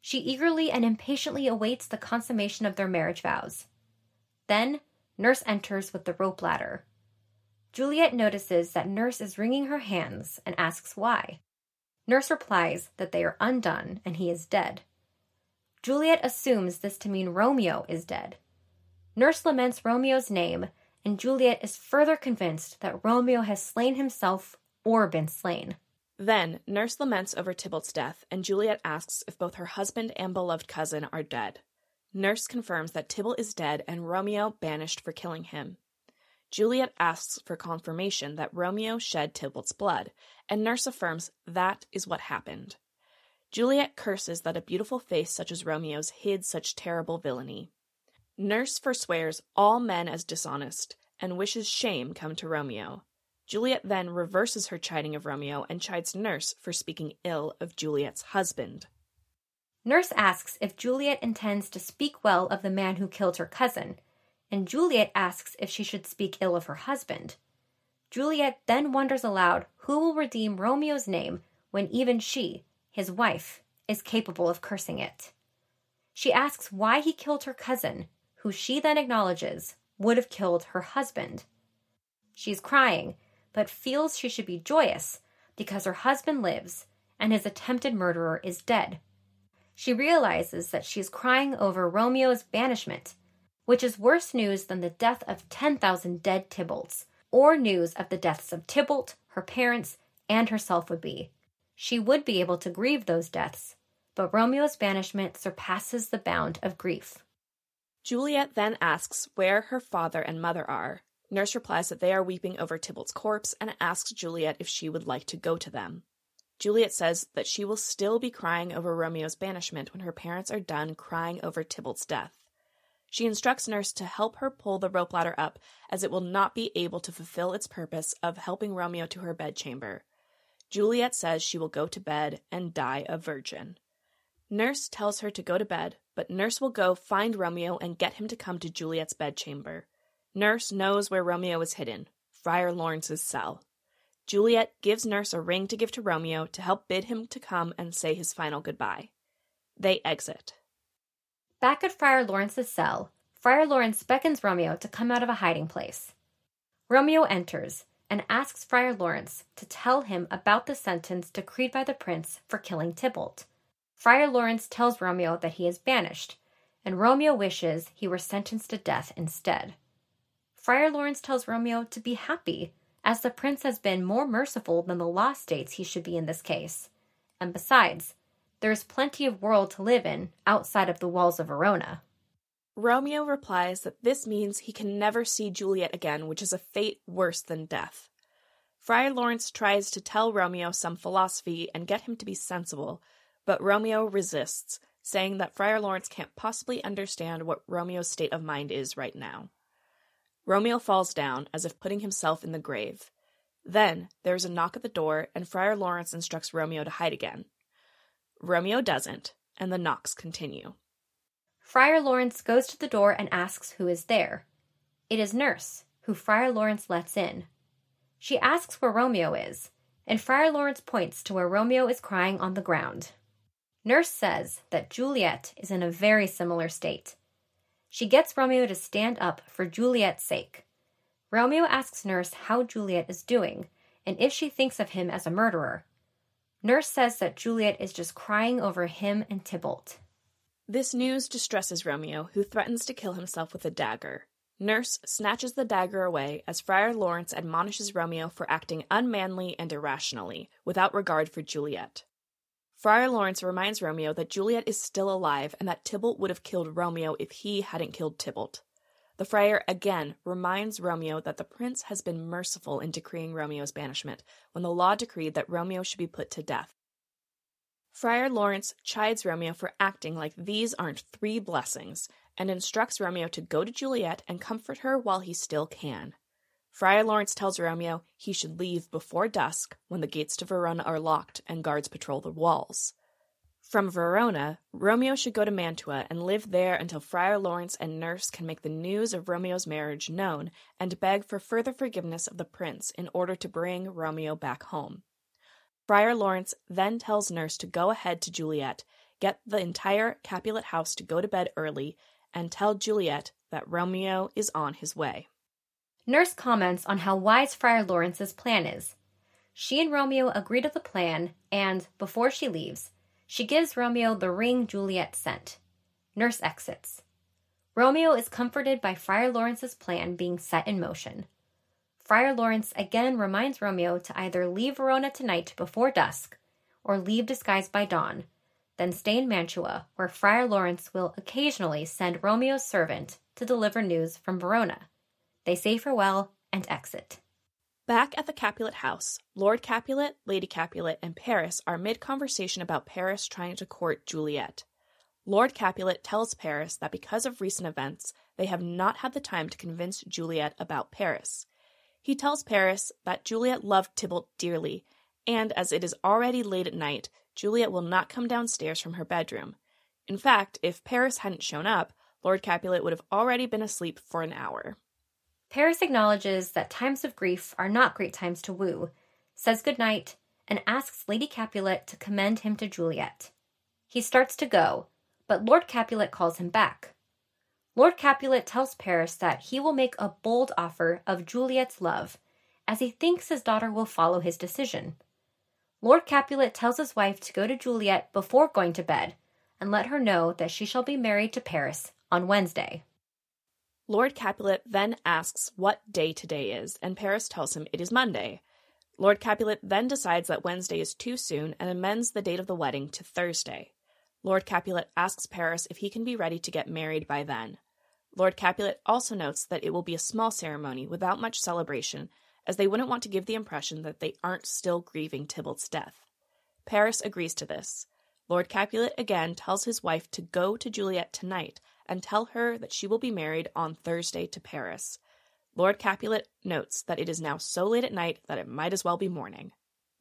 She eagerly and impatiently awaits the consummation of their marriage vows. Then, Nurse enters with the rope ladder. Juliet notices that Nurse is wringing her hands and asks why. Nurse replies that they are undone and he is dead. Juliet assumes this to mean Romeo is dead. Nurse laments Romeo's name, and Juliet is further convinced that Romeo has slain himself or been slain. Then, Nurse laments over Tybalt's death, and Juliet asks if both her husband and beloved cousin are dead. Nurse confirms that Tybalt is dead and Romeo banished for killing him. Juliet asks for confirmation that Romeo shed Tybalt's blood, and Nurse affirms that is what happened. Juliet curses that a beautiful face such as Romeo's hid such terrible villainy. Nurse forswears all men as dishonest and wishes shame come to Romeo. Juliet then reverses her chiding of Romeo and chides Nurse for speaking ill of Juliet's husband. Nurse asks if Juliet intends to speak well of the man who killed her cousin, and Juliet asks if she should speak ill of her husband. Juliet then wonders aloud who will redeem Romeo's name when even she, his wife, is capable of cursing it. She asks why he killed her cousin, who she then acknowledges would have killed her husband. She's crying, but feels she should be joyous because her husband lives and his attempted murderer is dead. She realizes that she is crying over Romeo's banishment, which is worse news than the death of 10,000 dead Tybalts, or news of the deaths of Tybalt, her parents, and herself would be. She would be able to grieve those deaths, but Romeo's banishment surpasses the bound of grief. Juliet then asks where her father and mother are. Nurse replies that they are weeping over Tybalt's corpse and asks Juliet if she would like to go to them. Juliet says that she will still be crying over Romeo's banishment when her parents are done crying over Tybalt's death. She instructs Nurse to help her pull the rope ladder up, as it will not be able to fulfill its purpose of helping Romeo to her bedchamber. Juliet says she will go to bed and die a virgin. Nurse tells her to go to bed, but Nurse will go find Romeo and get him to come to Juliet's bedchamber. Nurse knows where Romeo is hidden Friar Lawrence's cell. Juliet gives Nurse a ring to give to Romeo to help bid him to come and say his final goodbye. They exit. Back at Friar Lawrence's cell, Friar Lawrence beckons Romeo to come out of a hiding place. Romeo enters and asks Friar Lawrence to tell him about the sentence decreed by the prince for killing Tybalt. Friar Lawrence tells Romeo that he is banished, and Romeo wishes he were sentenced to death instead. Friar Lawrence tells Romeo to be happy, as the prince has been more merciful than the law states he should be in this case. And besides, there is plenty of world to live in outside of the walls of Verona. Romeo replies that this means he can never see Juliet again, which is a fate worse than death. Friar Lawrence tries to tell Romeo some philosophy and get him to be sensible, but Romeo resists, saying that Friar Lawrence can't possibly understand what Romeo's state of mind is right now. Romeo falls down, as if putting himself in the grave. Then there is a knock at the door, and Friar Lawrence instructs Romeo to hide again. Romeo doesn't, and the knocks continue. Friar Lawrence goes to the door and asks who is there. It is Nurse, who Friar Lawrence lets in. She asks where Romeo is, and Friar Lawrence points to where Romeo is crying on the ground. Nurse says that Juliet is in a very similar state. She gets Romeo to stand up for Juliet's sake. Romeo asks Nurse how Juliet is doing and if she thinks of him as a murderer, Nurse says that Juliet is just crying over him and Tybalt. This news distresses Romeo, who threatens to kill himself with a dagger. Nurse snatches the dagger away as Friar Lawrence admonishes Romeo for acting unmanly and irrationally, without regard for Juliet. Friar Lawrence reminds Romeo that Juliet is still alive and that Tybalt would have killed Romeo if he hadn't killed Tybalt. The friar again reminds Romeo that the prince has been merciful in decreeing Romeo's banishment when the law decreed that Romeo should be put to death. Friar Lawrence chides Romeo for acting like these aren't three blessings and instructs Romeo to go to Juliet and comfort her while he still can. Friar Lawrence tells Romeo he should leave before dusk when the gates to Verona are locked and guards patrol the walls. From Verona, Romeo should go to Mantua and live there until Friar Lawrence and Nurse can make the news of Romeo's marriage known and beg for further forgiveness of the prince in order to bring Romeo back home. Friar Lawrence then tells Nurse to go ahead to Juliet, get the entire Capulet house to go to bed early, and tell Juliet that Romeo is on his way. Nurse comments on how wise Friar Lawrence's plan is. She and Romeo agree to the plan, and, before she leaves, she gives Romeo the ring Juliet sent. Nurse exits. Romeo is comforted by Friar Lawrence's plan being set in motion. Friar Lawrence again reminds Romeo to either leave Verona tonight before dusk or leave disguised by dawn, then stay in Mantua, where Friar Lawrence will occasionally send Romeo's servant to deliver news from Verona. They say farewell and exit. Back at the Capulet house, Lord Capulet, Lady Capulet, and Paris are mid conversation about Paris trying to court Juliet. Lord Capulet tells Paris that because of recent events, they have not had the time to convince Juliet about Paris. He tells Paris that Juliet loved Tybalt dearly, and as it is already late at night, Juliet will not come downstairs from her bedroom. In fact, if Paris hadn't shown up, Lord Capulet would have already been asleep for an hour. Paris acknowledges that times of grief are not great times to woo, says good night, and asks Lady Capulet to commend him to Juliet. He starts to go, but Lord Capulet calls him back. Lord Capulet tells Paris that he will make a bold offer of Juliet's love, as he thinks his daughter will follow his decision. Lord Capulet tells his wife to go to Juliet before going to bed and let her know that she shall be married to Paris on Wednesday. Lord Capulet then asks what day today is, and Paris tells him it is Monday. Lord Capulet then decides that Wednesday is too soon and amends the date of the wedding to Thursday. Lord Capulet asks Paris if he can be ready to get married by then. Lord Capulet also notes that it will be a small ceremony without much celebration, as they wouldn't want to give the impression that they aren't still grieving Tybalt's death. Paris agrees to this. Lord Capulet again tells his wife to go to Juliet tonight and tell her that she will be married on Thursday to Paris. Lord Capulet notes that it is now so late at night that it might as well be morning.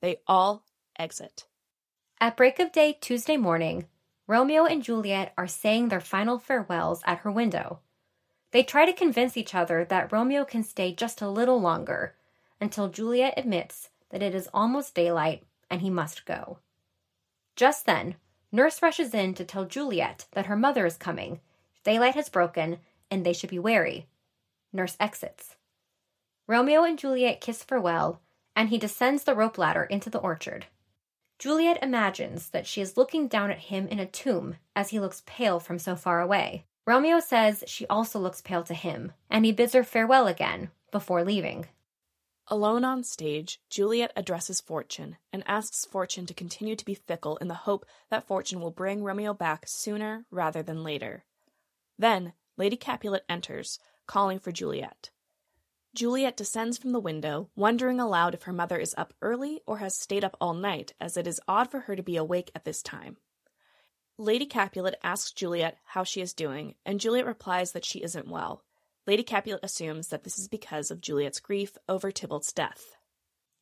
They all exit. At break of day Tuesday morning, Romeo and Juliet are saying their final farewells at her window. They try to convince each other that Romeo can stay just a little longer until Juliet admits that it is almost daylight and he must go. Just then, Nurse rushes in to tell Juliet that her mother is coming, daylight has broken, and they should be wary. Nurse exits. Romeo and Juliet kiss farewell, and he descends the rope ladder into the orchard. Juliet imagines that she is looking down at him in a tomb as he looks pale from so far away. Romeo says she also looks pale to him, and he bids her farewell again before leaving. Alone on stage, Juliet addresses Fortune and asks Fortune to continue to be fickle in the hope that Fortune will bring Romeo back sooner rather than later. Then, Lady Capulet enters, calling for Juliet. Juliet descends from the window, wondering aloud if her mother is up early or has stayed up all night, as it is odd for her to be awake at this time. Lady Capulet asks Juliet how she is doing, and Juliet replies that she isn't well. Lady Capulet assumes that this is because of Juliet's grief over Tybalt's death.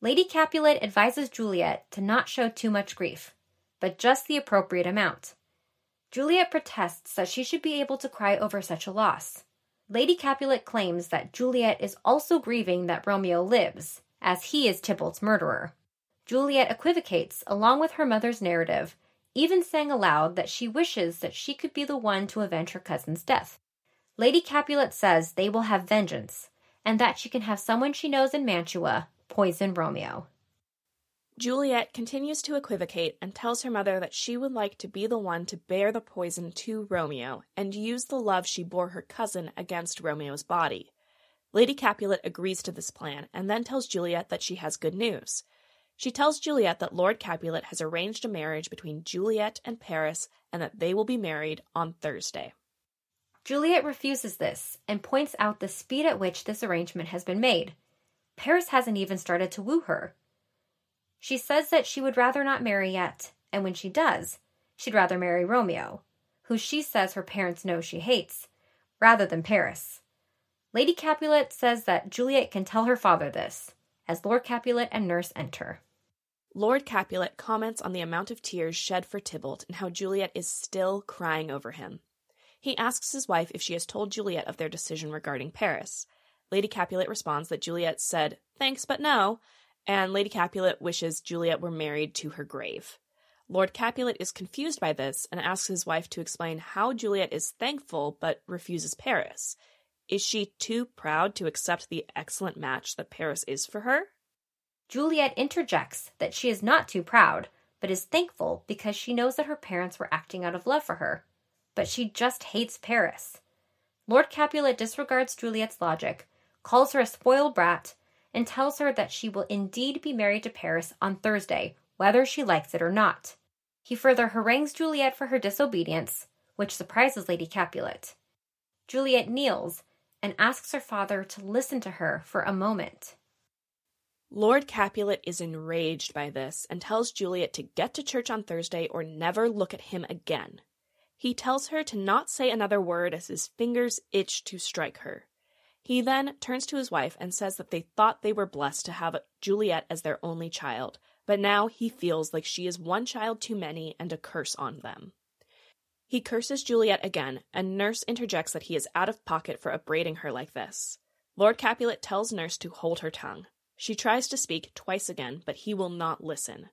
Lady Capulet advises Juliet to not show too much grief, but just the appropriate amount. Juliet protests that she should be able to cry over such a loss. Lady Capulet claims that Juliet is also grieving that Romeo lives, as he is Tybalt's murderer. Juliet equivocates along with her mother's narrative even saying aloud that she wishes that she could be the one to avenge her cousin's death. Lady Capulet says they will have vengeance, and that she can have someone she knows in Mantua poison Romeo. Juliet continues to equivocate and tells her mother that she would like to be the one to bear the poison to Romeo and use the love she bore her cousin against Romeo's body. Lady Capulet agrees to this plan and then tells Juliet that she has good news. She tells Juliet that Lord Capulet has arranged a marriage between Juliet and Paris and that they will be married on Thursday. Juliet refuses this and points out the speed at which this arrangement has been made. Paris hasn't even started to woo her. She says that she would rather not marry yet, and when she does, she'd rather marry Romeo, who she says her parents know she hates, rather than Paris. Lady Capulet says that Juliet can tell her father this, as Lord Capulet and nurse enter. Lord Capulet comments on the amount of tears shed for Tybalt and how Juliet is still crying over him. He asks his wife if she has told Juliet of their decision regarding Paris. Lady Capulet responds that Juliet said, thanks, but no, and Lady Capulet wishes Juliet were married to her grave. Lord Capulet is confused by this and asks his wife to explain how Juliet is thankful but refuses Paris. Is she too proud to accept the excellent match that Paris is for her? Juliet interjects that she is not too proud, but is thankful because she knows that her parents were acting out of love for her. But she just hates Paris. Lord Capulet disregards Juliet's logic, calls her a spoiled brat, and tells her that she will indeed be married to Paris on Thursday, whether she likes it or not. He further harangues Juliet for her disobedience, which surprises Lady Capulet. Juliet kneels and asks her father to listen to her for a moment. Lord Capulet is enraged by this and tells Juliet to get to church on Thursday or never look at him again. He tells her to not say another word as his fingers itch to strike her. He then turns to his wife and says that they thought they were blessed to have Juliet as their only child, but now he feels like she is one child too many and a curse on them. He curses Juliet again, and Nurse interjects that he is out of pocket for upbraiding her like this. Lord Capulet tells Nurse to hold her tongue. She tries to speak twice again, but he will not listen.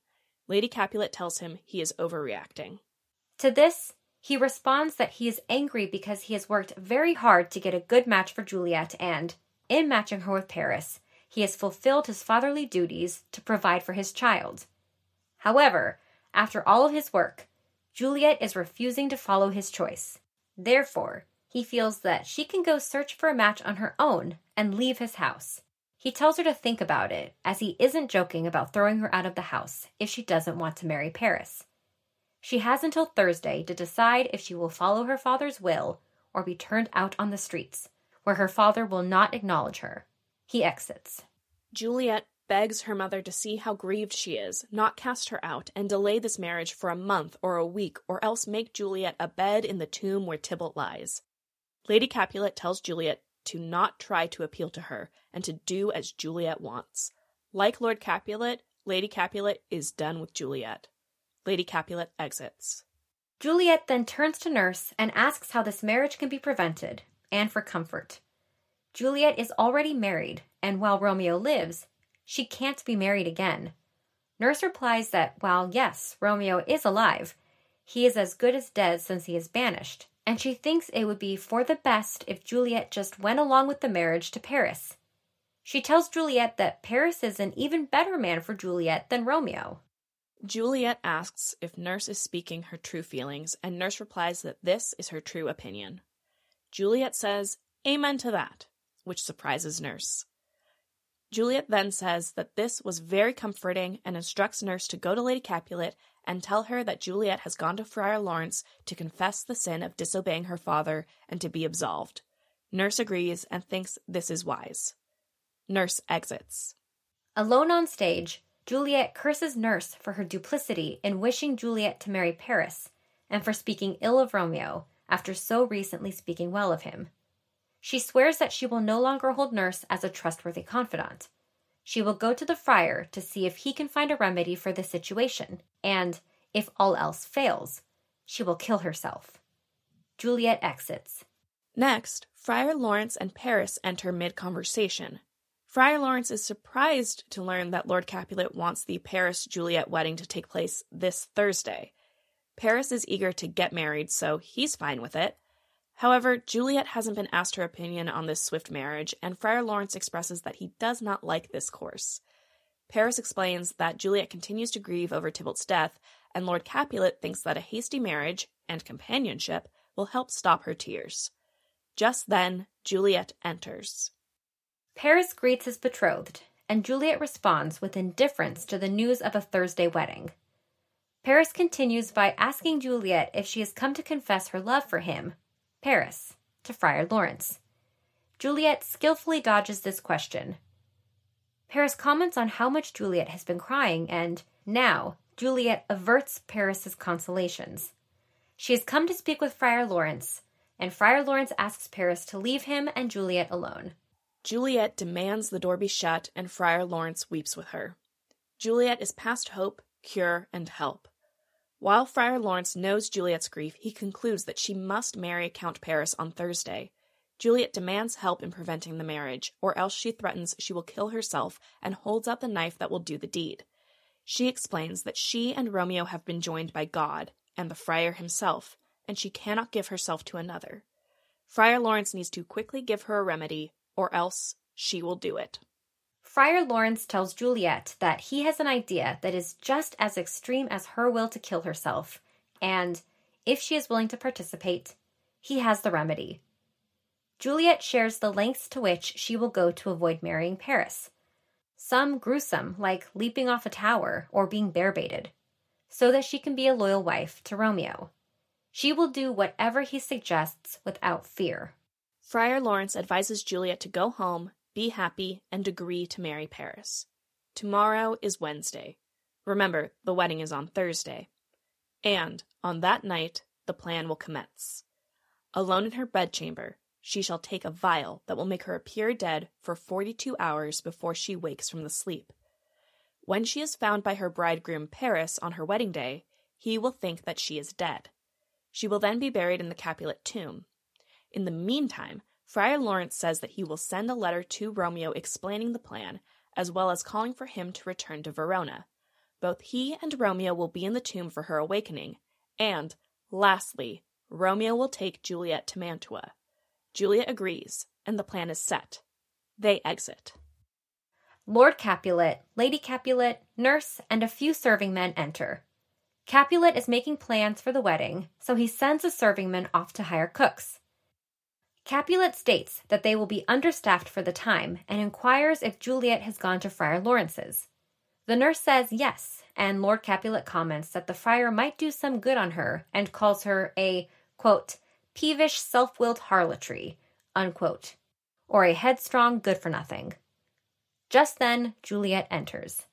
Lady Capulet tells him he is overreacting. To this, he responds that he is angry because he has worked very hard to get a good match for Juliet, and, in matching her with Paris, he has fulfilled his fatherly duties to provide for his child. However, after all of his work, Juliet is refusing to follow his choice. Therefore, he feels that she can go search for a match on her own and leave his house. He tells her to think about it, as he isn't joking about throwing her out of the house if she doesn't want to marry Paris. She has until Thursday to decide if she will follow her father's will or be turned out on the streets, where her father will not acknowledge her. He exits. Juliet begs her mother to see how grieved she is, not cast her out, and delay this marriage for a month or a week, or else make Juliet a bed in the tomb where Tybalt lies. Lady Capulet tells Juliet to not try to appeal to her and to do as Juliet wants. Like Lord Capulet, Lady Capulet is done with Juliet. Lady Capulet exits. Juliet then turns to Nurse and asks how this marriage can be prevented, and for comfort. Juliet is already married, and while Romeo lives, she can't be married again. Nurse replies that while, yes, Romeo is alive, he is as good as dead since he is banished, and she thinks it would be for the best if Juliet just went along with the marriage to Paris. She tells Juliet that Paris is an even better man for Juliet than Romeo. Juliet asks if Nurse is speaking her true feelings, and Nurse replies that this is her true opinion. Juliet says, Amen to that, which surprises Nurse. Juliet then says that this was very comforting and instructs Nurse to go to Lady Capulet and tell her that Juliet has gone to Friar Lawrence to confess the sin of disobeying her father and to be absolved. Nurse agrees and thinks this is wise. Nurse exits. Alone on stage, Juliet curses Nurse for her duplicity in wishing Juliet to marry Paris and for speaking ill of Romeo after so recently speaking well of him. She swears that she will no longer hold Nurse as a trustworthy confidant. She will go to the friar to see if he can find a remedy for the situation, and, if all else fails, she will kill herself. Juliet exits. Next, Friar Lawrence and Paris enter mid conversation. Friar Lawrence is surprised to learn that Lord Capulet wants the Paris Juliet wedding to take place this Thursday. Paris is eager to get married, so he's fine with it. However, Juliet hasn't been asked her opinion on this swift marriage, and Friar Lawrence expresses that he does not like this course. Paris explains that Juliet continues to grieve over Tybalt's death, and Lord Capulet thinks that a hasty marriage and companionship will help stop her tears. Just then, Juliet enters. Paris greets his betrothed, and Juliet responds with indifference to the news of a Thursday wedding. Paris continues by asking Juliet if she has come to confess her love for him, Paris, to Friar Lawrence. Juliet skillfully dodges this question. Paris comments on how much Juliet has been crying, and now Juliet averts Paris's consolations. She has come to speak with Friar Lawrence, and Friar Lawrence asks Paris to leave him and Juliet alone. Juliet demands the door be shut, and Friar Lawrence weeps with her. Juliet is past hope, cure, and help. While Friar Lawrence knows Juliet's grief, he concludes that she must marry Count Paris on Thursday. Juliet demands help in preventing the marriage, or else she threatens she will kill herself and holds out the knife that will do the deed. She explains that she and Romeo have been joined by God and the friar himself, and she cannot give herself to another. Friar Lawrence needs to quickly give her a remedy, or else she will do it. Friar Lawrence tells Juliet that he has an idea that is just as extreme as her will to kill herself, and if she is willing to participate, he has the remedy. Juliet shares the lengths to which she will go to avoid marrying Paris. Some gruesome, like leaping off a tower or being bear baited, so that she can be a loyal wife to Romeo. She will do whatever he suggests without fear. Friar Lawrence advises Juliet to go home be happy, and agree to marry Paris. Tomorrow is Wednesday. Remember, the wedding is on Thursday. And on that night, the plan will commence. Alone in her bedchamber, she shall take a vial that will make her appear dead for 42 hours before she wakes from the sleep. When she is found by her bridegroom Paris on her wedding day, he will think that she is dead. She will then be buried in the Capulet tomb. In the meantime, Friar Lawrence says that he will send a letter to Romeo explaining the plan, as well as calling for him to return to Verona. Both he and Romeo will be in the tomb for her awakening, and, lastly, Romeo will take Juliet to Mantua. Juliet agrees, and the plan is set. They exit. Lord Capulet, Lady Capulet, nurse, and a few serving men enter. Capulet is making plans for the wedding, so he sends a serving man off to hire cooks. Capulet states that they will be understaffed for the time and inquires if Juliet has gone to Friar Lawrence's. The nurse says yes, and Lord Capulet comments that the friar might do some good on her and calls her a, quote, peevish, self willed harlotry, unquote, or a headstrong good for nothing. Just then, Juliet enters.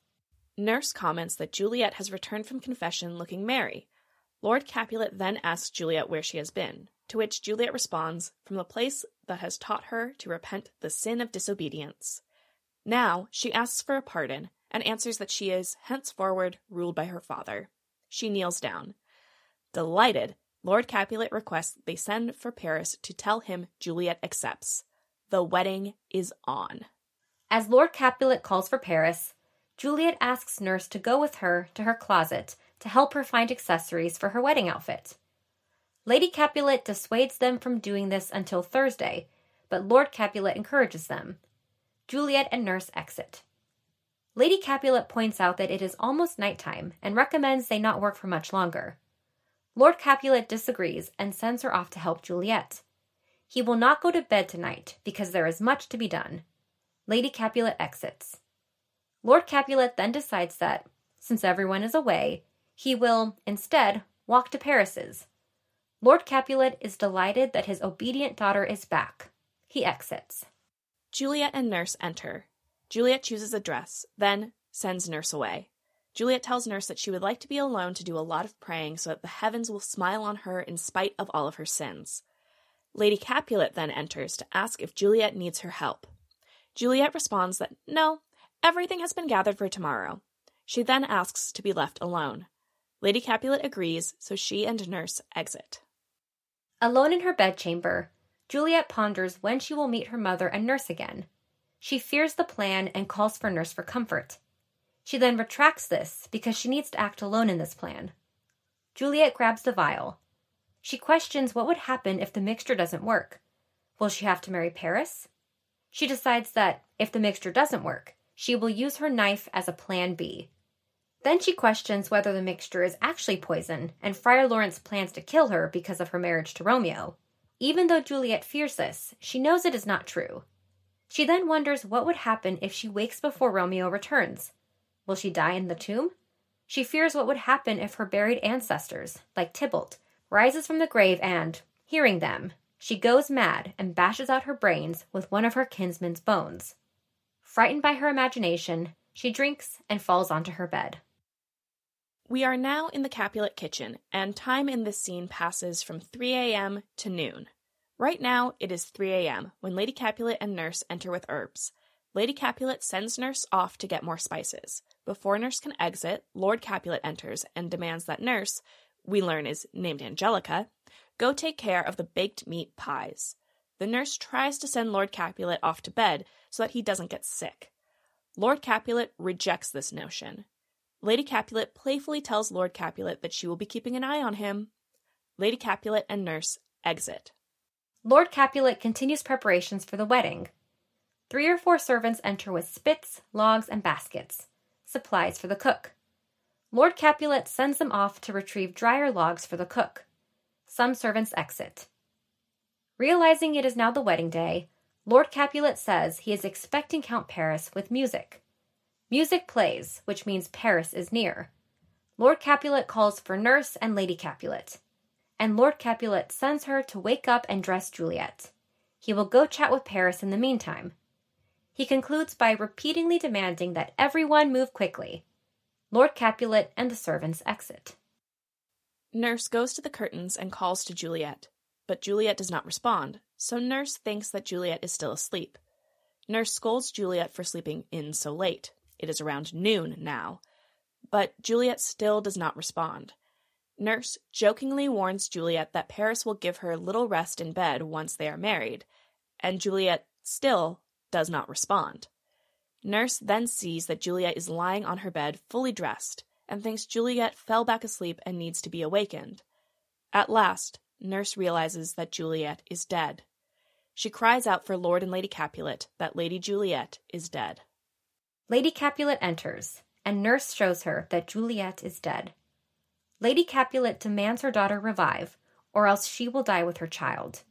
Nurse comments that Juliet has returned from confession looking merry. Lord Capulet then asks Juliet where she has been, to which Juliet responds, From the place that has taught her to repent the sin of disobedience. Now she asks for a pardon and answers that she is henceforward ruled by her father. She kneels down. Delighted, Lord Capulet requests they send for Paris to tell him Juliet accepts. The wedding is on. As Lord Capulet calls for Paris, Juliet asks Nurse to go with her to her closet to help her find accessories for her wedding outfit. Lady Capulet dissuades them from doing this until Thursday, but Lord Capulet encourages them. Juliet and Nurse exit. Lady Capulet points out that it is almost nighttime and recommends they not work for much longer. Lord Capulet disagrees and sends her off to help Juliet. He will not go to bed tonight because there is much to be done. Lady Capulet exits. Lord Capulet then decides that, since everyone is away, he will, instead, walk to Paris's. Lord Capulet is delighted that his obedient daughter is back. He exits. Juliet and Nurse enter. Juliet chooses a dress, then sends Nurse away. Juliet tells Nurse that she would like to be alone to do a lot of praying so that the heavens will smile on her in spite of all of her sins. Lady Capulet then enters to ask if Juliet needs her help. Juliet responds that no, everything has been gathered for tomorrow. She then asks to be left alone. Lady Capulet agrees, so she and Nurse exit. Alone in her bedchamber, Juliet ponders when she will meet her mother and Nurse again. She fears the plan and calls for Nurse for comfort. She then retracts this because she needs to act alone in this plan. Juliet grabs the vial. She questions what would happen if the mixture doesn't work. Will she have to marry Paris? She decides that, if the mixture doesn't work, she will use her knife as a plan B. Then she questions whether the mixture is actually poison and Friar Lawrence plans to kill her because of her marriage to Romeo. Even though Juliet fears this, she knows it is not true. She then wonders what would happen if she wakes before Romeo returns. Will she die in the tomb? She fears what would happen if her buried ancestors, like Tybalt, rises from the grave and, hearing them, she goes mad and bashes out her brains with one of her kinsman's bones. Frightened by her imagination, she drinks and falls onto her bed. We are now in the Capulet kitchen, and time in this scene passes from 3 a.m. to noon. Right now, it is 3 a.m. when Lady Capulet and Nurse enter with herbs. Lady Capulet sends Nurse off to get more spices. Before Nurse can exit, Lord Capulet enters and demands that Nurse, we learn is named Angelica, go take care of the baked meat pies. The nurse tries to send Lord Capulet off to bed so that he doesn't get sick. Lord Capulet rejects this notion. Lady Capulet playfully tells Lord Capulet that she will be keeping an eye on him. Lady Capulet and nurse exit. Lord Capulet continues preparations for the wedding. Three or four servants enter with spits, logs, and baskets, supplies for the cook. Lord Capulet sends them off to retrieve drier logs for the cook. Some servants exit. Realizing it is now the wedding day, Lord Capulet says he is expecting Count Paris with music. Music plays, which means Paris is near. Lord Capulet calls for Nurse and Lady Capulet and Lord Capulet sends her to wake up and dress Juliet. He will go chat with Paris in the meantime. He concludes by repeatedly demanding that everyone move quickly. Lord Capulet and the servants exit. Nurse goes to the curtains and calls to Juliet, but Juliet does not respond, so Nurse thinks that Juliet is still asleep. Nurse scolds Juliet for sleeping in so late. It is around noon now. But Juliet still does not respond. Nurse jokingly warns Juliet that Paris will give her little rest in bed once they are married, and Juliet still does not respond. Nurse then sees that Juliet is lying on her bed fully dressed and thinks Juliet fell back asleep and needs to be awakened. At last, Nurse realizes that Juliet is dead. She cries out for Lord and Lady Capulet that Lady Juliet is dead. Lady Capulet enters, and Nurse shows her that Juliet is dead. Lady Capulet demands her daughter revive, or else she will die with her child.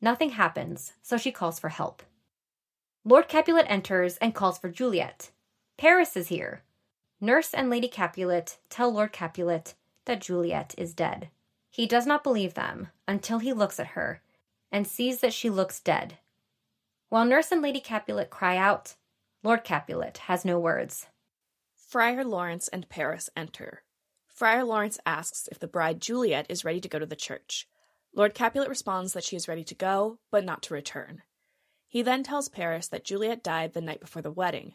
Nothing happens, so she calls for help. Lord Capulet enters and calls for Juliet. Paris is here. Nurse and Lady Capulet tell Lord Capulet that Juliet is dead. He does not believe them until he looks at her and sees that she looks dead. While Nurse and Lady Capulet cry out, Lord Capulet has no words. Friar Lawrence and Paris enter. Friar Lawrence asks if the bride Juliet is ready to go to the church. Lord Capulet responds that she is ready to go, but not to return. He then tells Paris that Juliet died the night before the wedding.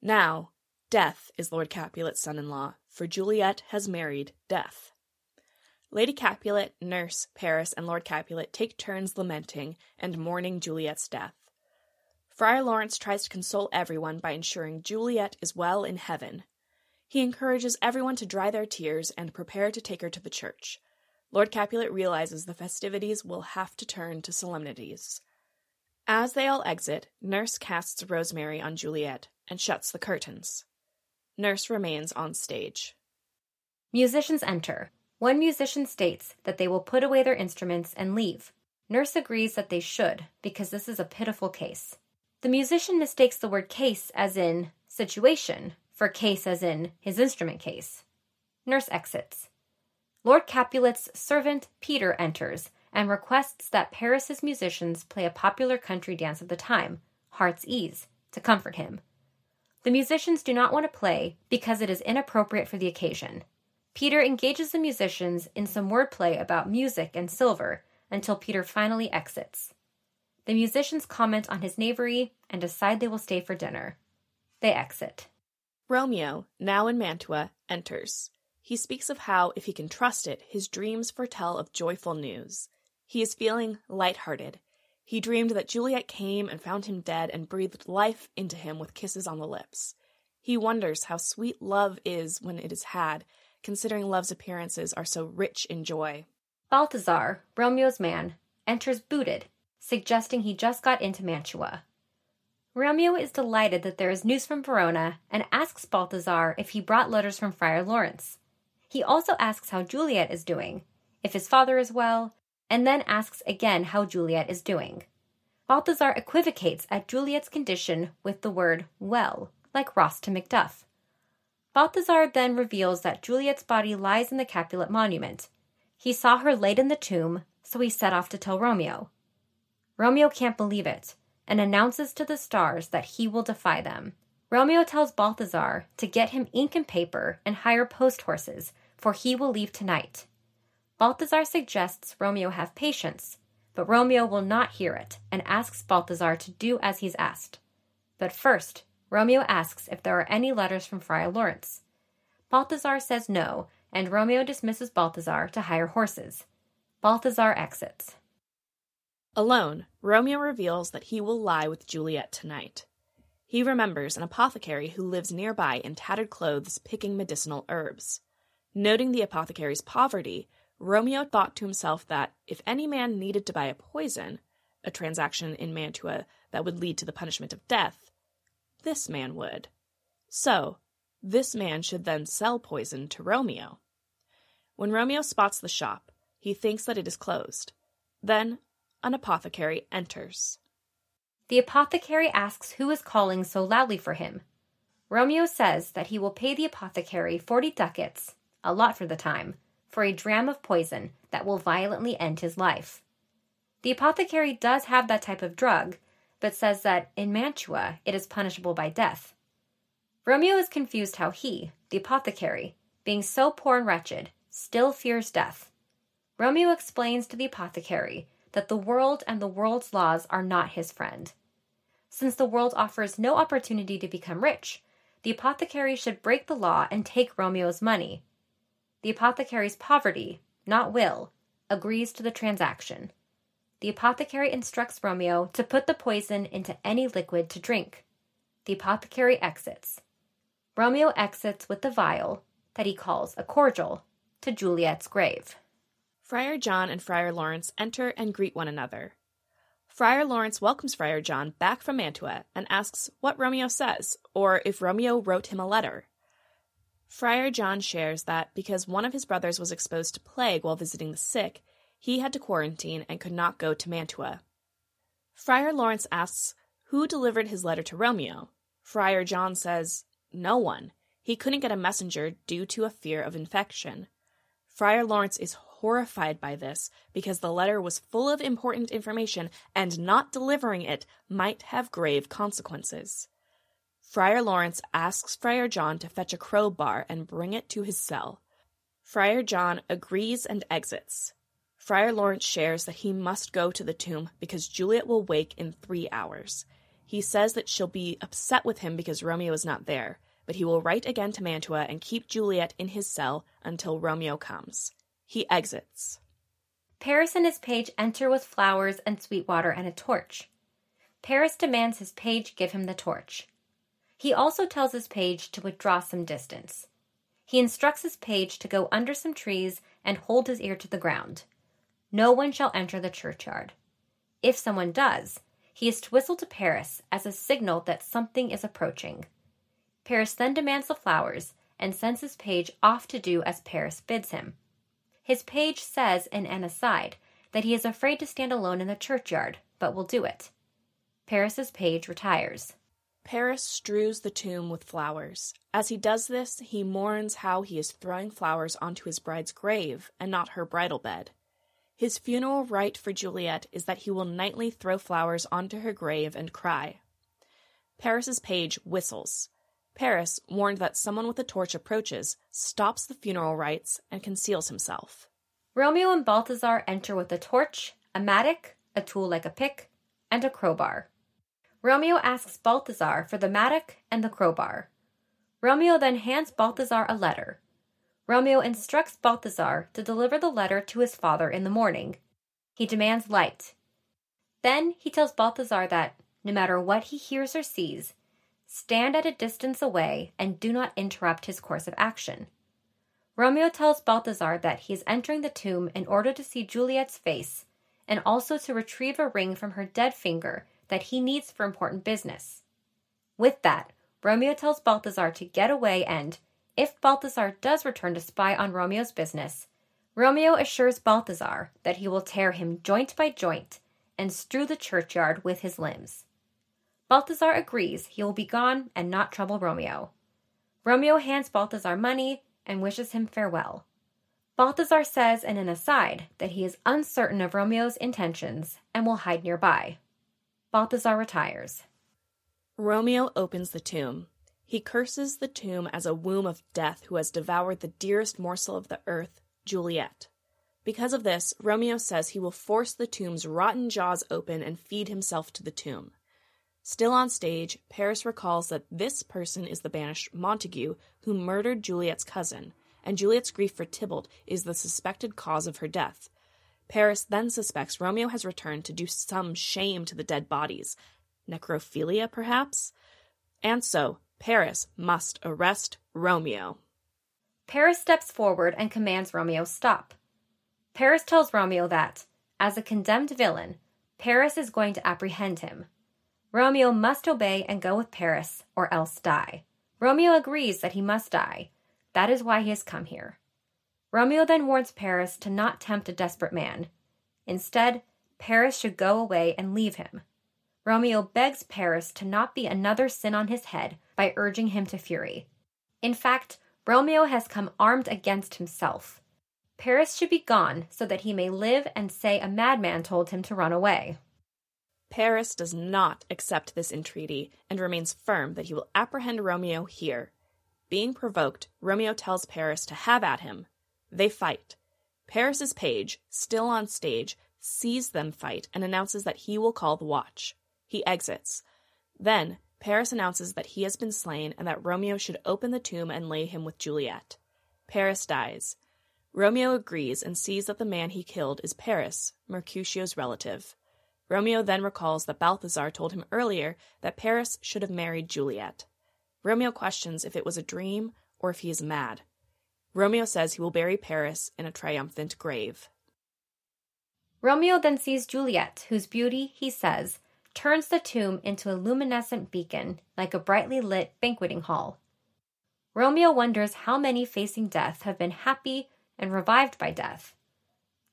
Now, Death is Lord Capulet's son in law, for Juliet has married Death. Lady Capulet, Nurse, Paris, and Lord Capulet take turns lamenting and mourning Juliet's death. Friar Lawrence tries to console everyone by ensuring Juliet is well in heaven. He encourages everyone to dry their tears and prepare to take her to the church. Lord Capulet realizes the festivities will have to turn to solemnities. As they all exit, Nurse casts rosemary on Juliet and shuts the curtains. Nurse remains on stage. Musicians enter. One musician states that they will put away their instruments and leave. Nurse agrees that they should, because this is a pitiful case. The musician mistakes the word case as in situation for case as in his instrument case. Nurse exits. Lord Capulet's servant Peter enters and requests that Paris's musicians play a popular country dance of the time, Heart's Ease, to comfort him. The musicians do not want to play because it is inappropriate for the occasion. Peter engages the musicians in some wordplay about music and silver until Peter finally exits. The musicians comment on his knavery and decide they will stay for dinner. They exit. Romeo, now in Mantua, enters. He speaks of how, if he can trust it, his dreams foretell of joyful news. He is feeling light-hearted. He dreamed that Juliet came and found him dead and breathed life into him with kisses on the lips. He wonders how sweet love is when it is had, considering love's appearances are so rich in joy. Balthazar, Romeo's man, enters booted, suggesting he just got into Mantua. Romeo is delighted that there is news from Verona and asks Balthazar if he brought letters from Friar Lawrence. He also asks how Juliet is doing, if his father is well, and then asks again how Juliet is doing. Balthazar equivocates at Juliet's condition with the word well, like Ross to Macduff. Balthazar then reveals that Juliet's body lies in the Capulet monument. He saw her laid in the tomb, so he set off to tell Romeo. Romeo can't believe it and announces to the stars that he will defy them. Romeo tells Balthazar to get him ink and paper and hire post horses, for he will leave tonight. Balthazar suggests Romeo have patience, but Romeo will not hear it and asks Balthazar to do as he's asked. But first, Romeo asks if there are any letters from Friar Lawrence. Balthazar says no, and Romeo dismisses Balthazar to hire horses. Balthazar exits. Alone, Romeo reveals that he will lie with Juliet tonight. He remembers an apothecary who lives nearby in tattered clothes picking medicinal herbs. Noting the apothecary's poverty, Romeo thought to himself that if any man needed to buy a poison, a transaction in Mantua that would lead to the punishment of death, this man would. So, this man should then sell poison to Romeo. When Romeo spots the shop, he thinks that it is closed. Then an apothecary enters. The apothecary asks who is calling so loudly for him. Romeo says that he will pay the apothecary 40 ducats, a lot for the time, for a dram of poison that will violently end his life. The apothecary does have that type of drug, but says that in Mantua it is punishable by death. Romeo is confused how he, the apothecary, being so poor and wretched, still fears death. Romeo explains to the apothecary that the world and the world's laws are not his friend. Since the world offers no opportunity to become rich, the apothecary should break the law and take Romeo's money. The apothecary's poverty, not will, agrees to the transaction. The apothecary instructs Romeo to put the poison into any liquid to drink. The apothecary exits. Romeo exits with the vial, that he calls a cordial, to Juliet's grave. Friar John and Friar Lawrence enter and greet one another. Friar Lawrence welcomes Friar John back from Mantua and asks what Romeo says, or if Romeo wrote him a letter. Friar John shares that because one of his brothers was exposed to plague while visiting the sick, he had to quarantine and could not go to Mantua. Friar Lawrence asks who delivered his letter to Romeo. Friar John says, No one. He couldn't get a messenger due to a fear of infection. Friar Lawrence is horrified by this because the letter was full of important information and not delivering it might have grave consequences. Friar Lawrence asks Friar John to fetch a crowbar and bring it to his cell. Friar John agrees and exits. Friar Lawrence shares that he must go to the tomb because Juliet will wake in three hours. He says that she'll be upset with him because Romeo is not there, but he will write again to Mantua and keep Juliet in his cell until Romeo comes. He exits. Paris and his page enter with flowers and sweet water and a torch. Paris demands his page give him the torch. He also tells his page to withdraw some distance. He instructs his page to go under some trees and hold his ear to the ground. No one shall enter the churchyard. If someone does, he is to whistle to Paris as a signal that something is approaching. Paris then demands the flowers and sends his page off to do as Paris bids him. His page says in an aside that he is afraid to stand alone in the churchyard, but will do it. Paris's page retires. Paris strews the tomb with flowers. As he does this, he mourns how he is throwing flowers onto his bride's grave and not her bridal bed. His funeral rite for Juliet is that he will nightly throw flowers onto her grave and cry. Paris's page whistles. Paris, warned that someone with a torch approaches, stops the funeral rites and conceals himself. Romeo and Balthazar enter with a torch, a mattock, a tool like a pick, and a crowbar. Romeo asks Balthazar for the mattock and the crowbar. Romeo then hands Balthazar a letter. Romeo instructs Balthazar to deliver the letter to his father in the morning. He demands light. Then he tells Balthazar that, no matter what he hears or sees, stand at a distance away and do not interrupt his course of action. Romeo tells Balthazar that he is entering the tomb in order to see Juliet's face and also to retrieve a ring from her dead finger that he needs for important business. With that, Romeo tells Balthazar to get away and, if Balthazar does return to spy on Romeo's business, Romeo assures Balthazar that he will tear him joint by joint and strew the churchyard with his limbs. Balthazar agrees he will be gone and not trouble Romeo. Romeo hands Balthazar money and wishes him farewell. Balthazar says in an aside that he is uncertain of Romeo's intentions and will hide nearby. Balthazar retires. Romeo opens the tomb. He curses the tomb as a womb of death who has devoured the dearest morsel of the earth, Juliet. Because of this, Romeo says he will force the tomb's rotten jaws open and feed himself to the tomb. Still on stage, Paris recalls that this person is the banished Montague who murdered Juliet's cousin, and Juliet's grief for Tybalt is the suspected cause of her death. Paris then suspects Romeo has returned to do some shame to the dead bodies. Necrophilia, perhaps? And so, Paris must arrest Romeo. Paris steps forward and commands Romeo stop. Paris tells Romeo that, as a condemned villain, Paris is going to apprehend him. Romeo must obey and go with Paris, or else die. Romeo agrees that he must die. That is why he has come here. Romeo then warns Paris to not tempt a desperate man. Instead, Paris should go away and leave him. Romeo begs Paris to not be another sin on his head by urging him to fury. In fact, Romeo has come armed against himself. Paris should be gone so that he may live and say a madman told him to run away. Paris does not accept this entreaty and remains firm that he will apprehend Romeo here. Being provoked, Romeo tells Paris to have at him, They fight. Paris's page, still on stage, sees them fight and announces that he will call the watch. He exits. Then, Paris announces that he has been slain and that Romeo should open the tomb and lay him with Juliet. Paris dies. Romeo agrees and sees that the man he killed is Paris, Mercutio's relative. Romeo then recalls that Balthazar told him earlier that Paris should have married Juliet. Romeo questions if it was a dream or if he is mad. Romeo says he will bury Paris in a triumphant grave. Romeo then sees Juliet, whose beauty, he says, turns the tomb into a luminescent beacon, like a brightly lit banqueting hall. Romeo wonders how many facing death have been happy and revived by death.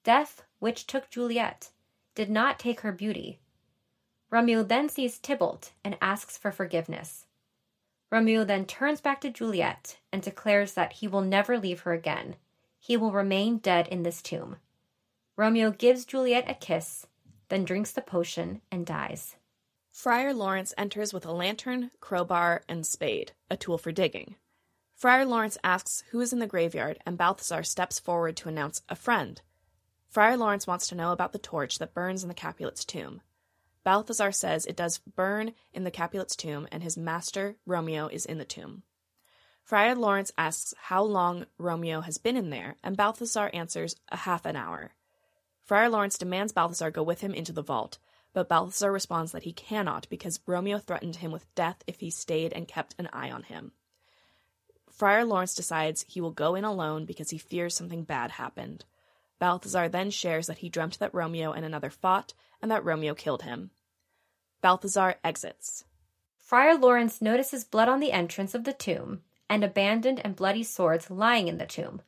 Death, which took Juliet, did not take her beauty. Romeo then sees Tybalt and asks for forgiveness. Romeo then turns back to Juliet and declares that he will never leave her again. He will remain dead in this tomb. Romeo gives Juliet a kiss, then drinks the potion and dies. Friar Lawrence enters with a lantern, crowbar, and spade, a tool for digging. Friar Lawrence asks who is in the graveyard, and Balthazar steps forward to announce a friend. Friar Lawrence wants to know about the torch that burns in the Capulet's tomb. Balthazar says it does burn in the Capulet's tomb, and his master, Romeo, is in the tomb. Friar Lawrence asks how long Romeo has been in there, and Balthazar answers a half an hour. Friar Lawrence demands Balthazar go with him into the vault, but Balthazar responds that he cannot because Romeo threatened him with death if he stayed and kept an eye on him. Friar Lawrence decides he will go in alone because he fears something bad happened. Balthazar then shares that he dreamt that Romeo and another fought and that Romeo killed him. Balthazar exits. Friar Lawrence notices blood on the entrance of the tomb and abandoned and bloody swords lying in the tomb.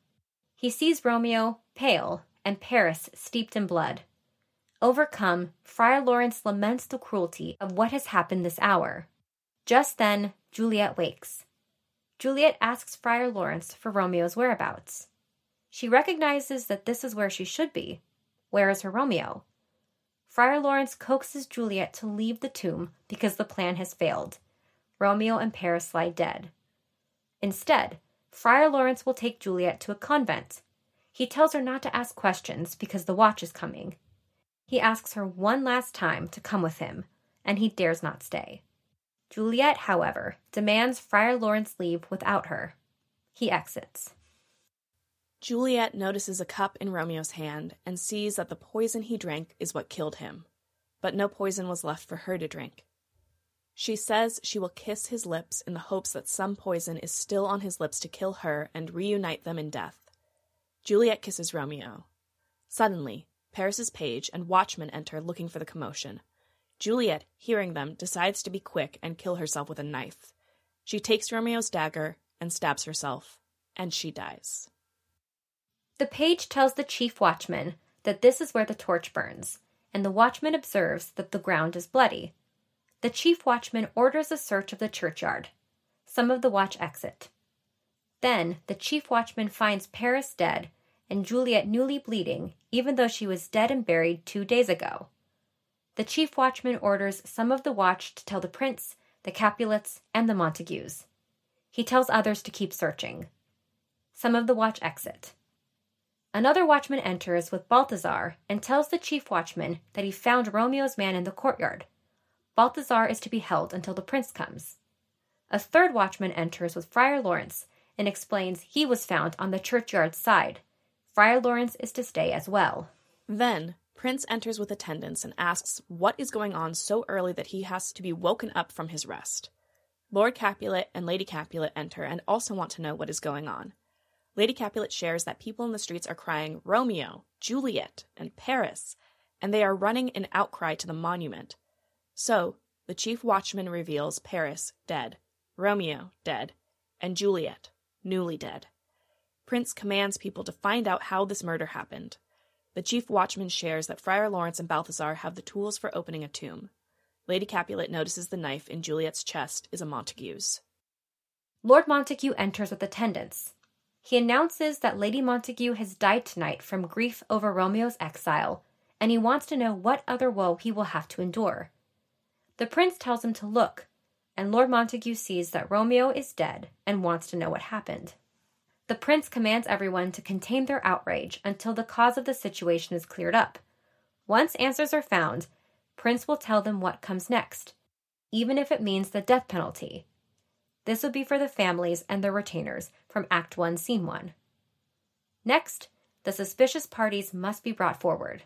He sees Romeo, pale, and Paris steeped in blood. Overcome, Friar Lawrence laments the cruelty of what has happened this hour. Just then, Juliet wakes. Juliet asks Friar Lawrence for Romeo's whereabouts. She recognizes that this is where she should be. Where is her Romeo? Friar Lawrence coaxes Juliet to leave the tomb because the plan has failed. Romeo and Paris lie dead. Instead, Friar Lawrence will take Juliet to a convent. He tells her not to ask questions because the watch is coming. He asks her one last time to come with him, and he dares not stay. Juliet, however, demands Friar Lawrence leave without her. He exits. Juliet notices a cup in Romeo's hand and sees that the poison he drank is what killed him, but no poison was left for her to drink. She says she will kiss his lips in the hopes that some poison is still on his lips to kill her and reunite them in death. Juliet kisses Romeo. Suddenly, Paris's page and watchman enter looking for the commotion. Juliet, hearing them, decides to be quick and kill herself with a knife. She takes Romeo's dagger and stabs herself, and she dies. The page tells the chief watchman that this is where the torch burns, and the watchman observes that the ground is bloody. The chief watchman orders a search of the churchyard. Some of the watch exit. Then the chief watchman finds Paris dead and Juliet newly bleeding, even though she was dead and buried two days ago. The chief watchman orders some of the watch to tell the prince, the Capulets, and the Montagues. He tells others to keep searching. Some of the watch exit. Another watchman enters with Balthazar and tells the chief watchman that he found Romeo's man in the courtyard. Balthazar is to be held until the prince comes. A third watchman enters with Friar Lawrence and explains he was found on the churchyard side. Friar Lawrence is to stay as well. Then, Prince enters with attendants and asks what is going on so early that he has to be woken up from his rest. Lord Capulet and Lady Capulet enter and also want to know what is going on. Lady Capulet shares that people in the streets are crying Romeo, Juliet, and Paris, and they are running in outcry to the monument. So, the chief watchman reveals Paris dead, Romeo dead, and Juliet newly dead. Prince commands people to find out how this murder happened. The chief watchman shares that Friar Lawrence and Balthazar have the tools for opening a tomb. Lady Capulet notices the knife in Juliet's chest is a Montague's. Lord Montague enters with attendants. He announces that Lady Montague has died tonight from grief over Romeo's exile, and he wants to know what other woe he will have to endure. The prince tells him to look, and Lord Montague sees that Romeo is dead and wants to know what happened. The prince commands everyone to contain their outrage until the cause of the situation is cleared up. Once answers are found, Prince will tell them what comes next, even if it means the death penalty. This will be for the families and their retainers from Act 1, Scene 1. Next, the suspicious parties must be brought forward.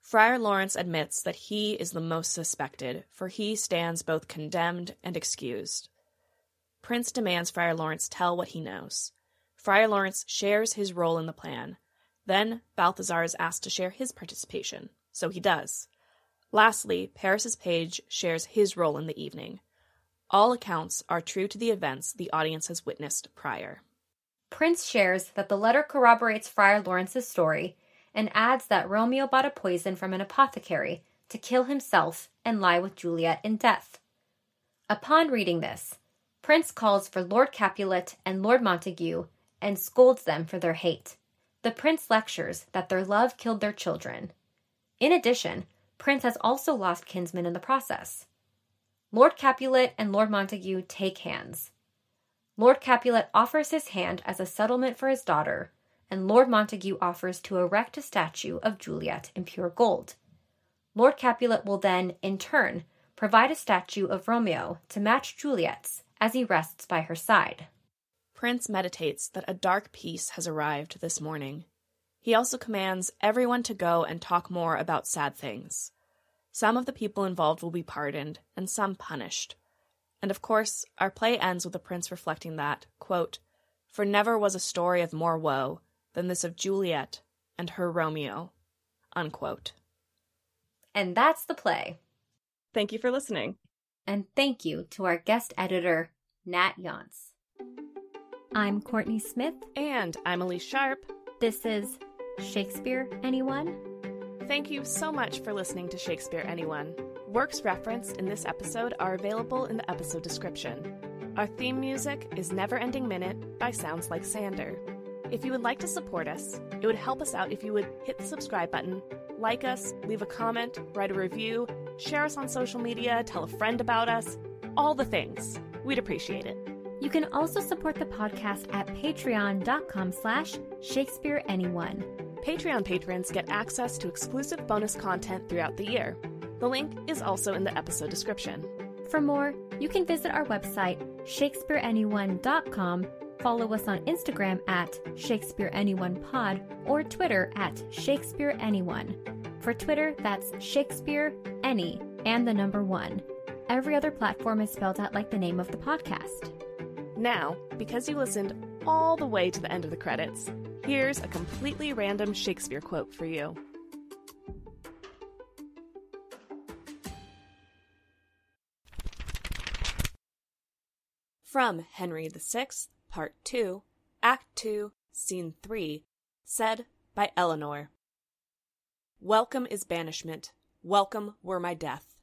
Friar Lawrence admits that he is the most suspected, for he stands both condemned and excused. Prince demands Friar Lawrence tell what he knows. Friar Lawrence shares his role in the plan. Then Balthazar is asked to share his participation, so he does. Lastly, Paris's page shares his role in the evening. All accounts are true to the events the audience has witnessed prior. Prince shares that the letter corroborates Friar Lawrence's story and adds that Romeo bought a poison from an apothecary to kill himself and lie with Juliet in death. Upon reading this, Prince calls for Lord Capulet and Lord Montague and scolds them for their hate. The prince lectures that their love killed their children. In addition, Prince has also lost kinsmen in the process. Lord Capulet and Lord Montague take hands. Lord Capulet offers his hand as a settlement for his daughter, and Lord Montague offers to erect a statue of Juliet in pure gold. Lord Capulet will then, in turn, provide a statue of Romeo to match Juliet's as he rests by her side. Prince meditates that a dark peace has arrived this morning. He also commands everyone to go and talk more about sad things. Some of the people involved will be pardoned, and some punished. And of course, our play ends with the prince reflecting that, quote, For never was a story of more woe than this of Juliet and her Romeo. Unquote. And that's the play. Thank you for listening. And thank you to our guest editor, Nat Yonce. I'm Kourtney Smith. And I'm Elyse Sharp. This is Shakespeare Anyone? Thank you so much for listening to Shakespeare Anyone. Works referenced in this episode are available in the episode description. Our theme music is Never Ending Minute by Sounds Like Sander. If you would like to support us, it would help us out if you would hit the subscribe button, like us, leave a comment, write a review, share us on social media, tell a friend about us, all the things. We'd appreciate it. You can also support the podcast at patreon.com slash Shakespeare Anyone. Patreon patrons get access to exclusive bonus content throughout the year. The link is also in the episode description. For more, you can visit our website, shakespeareanyone.com, follow us on Instagram at ShakespeareAnyonePod or Twitter at ShakespeareAnyone. For Twitter, that's Shakespeare Any and the number one. Every other platform is spelled out like the name of the podcast. Now, because you listened all the way to the end of the credits, here's a completely random Shakespeare quote for you. From Henry VI, Part 2, Act 2, Scene 3, said by Eleanor. Welcome is banishment, welcome were my death.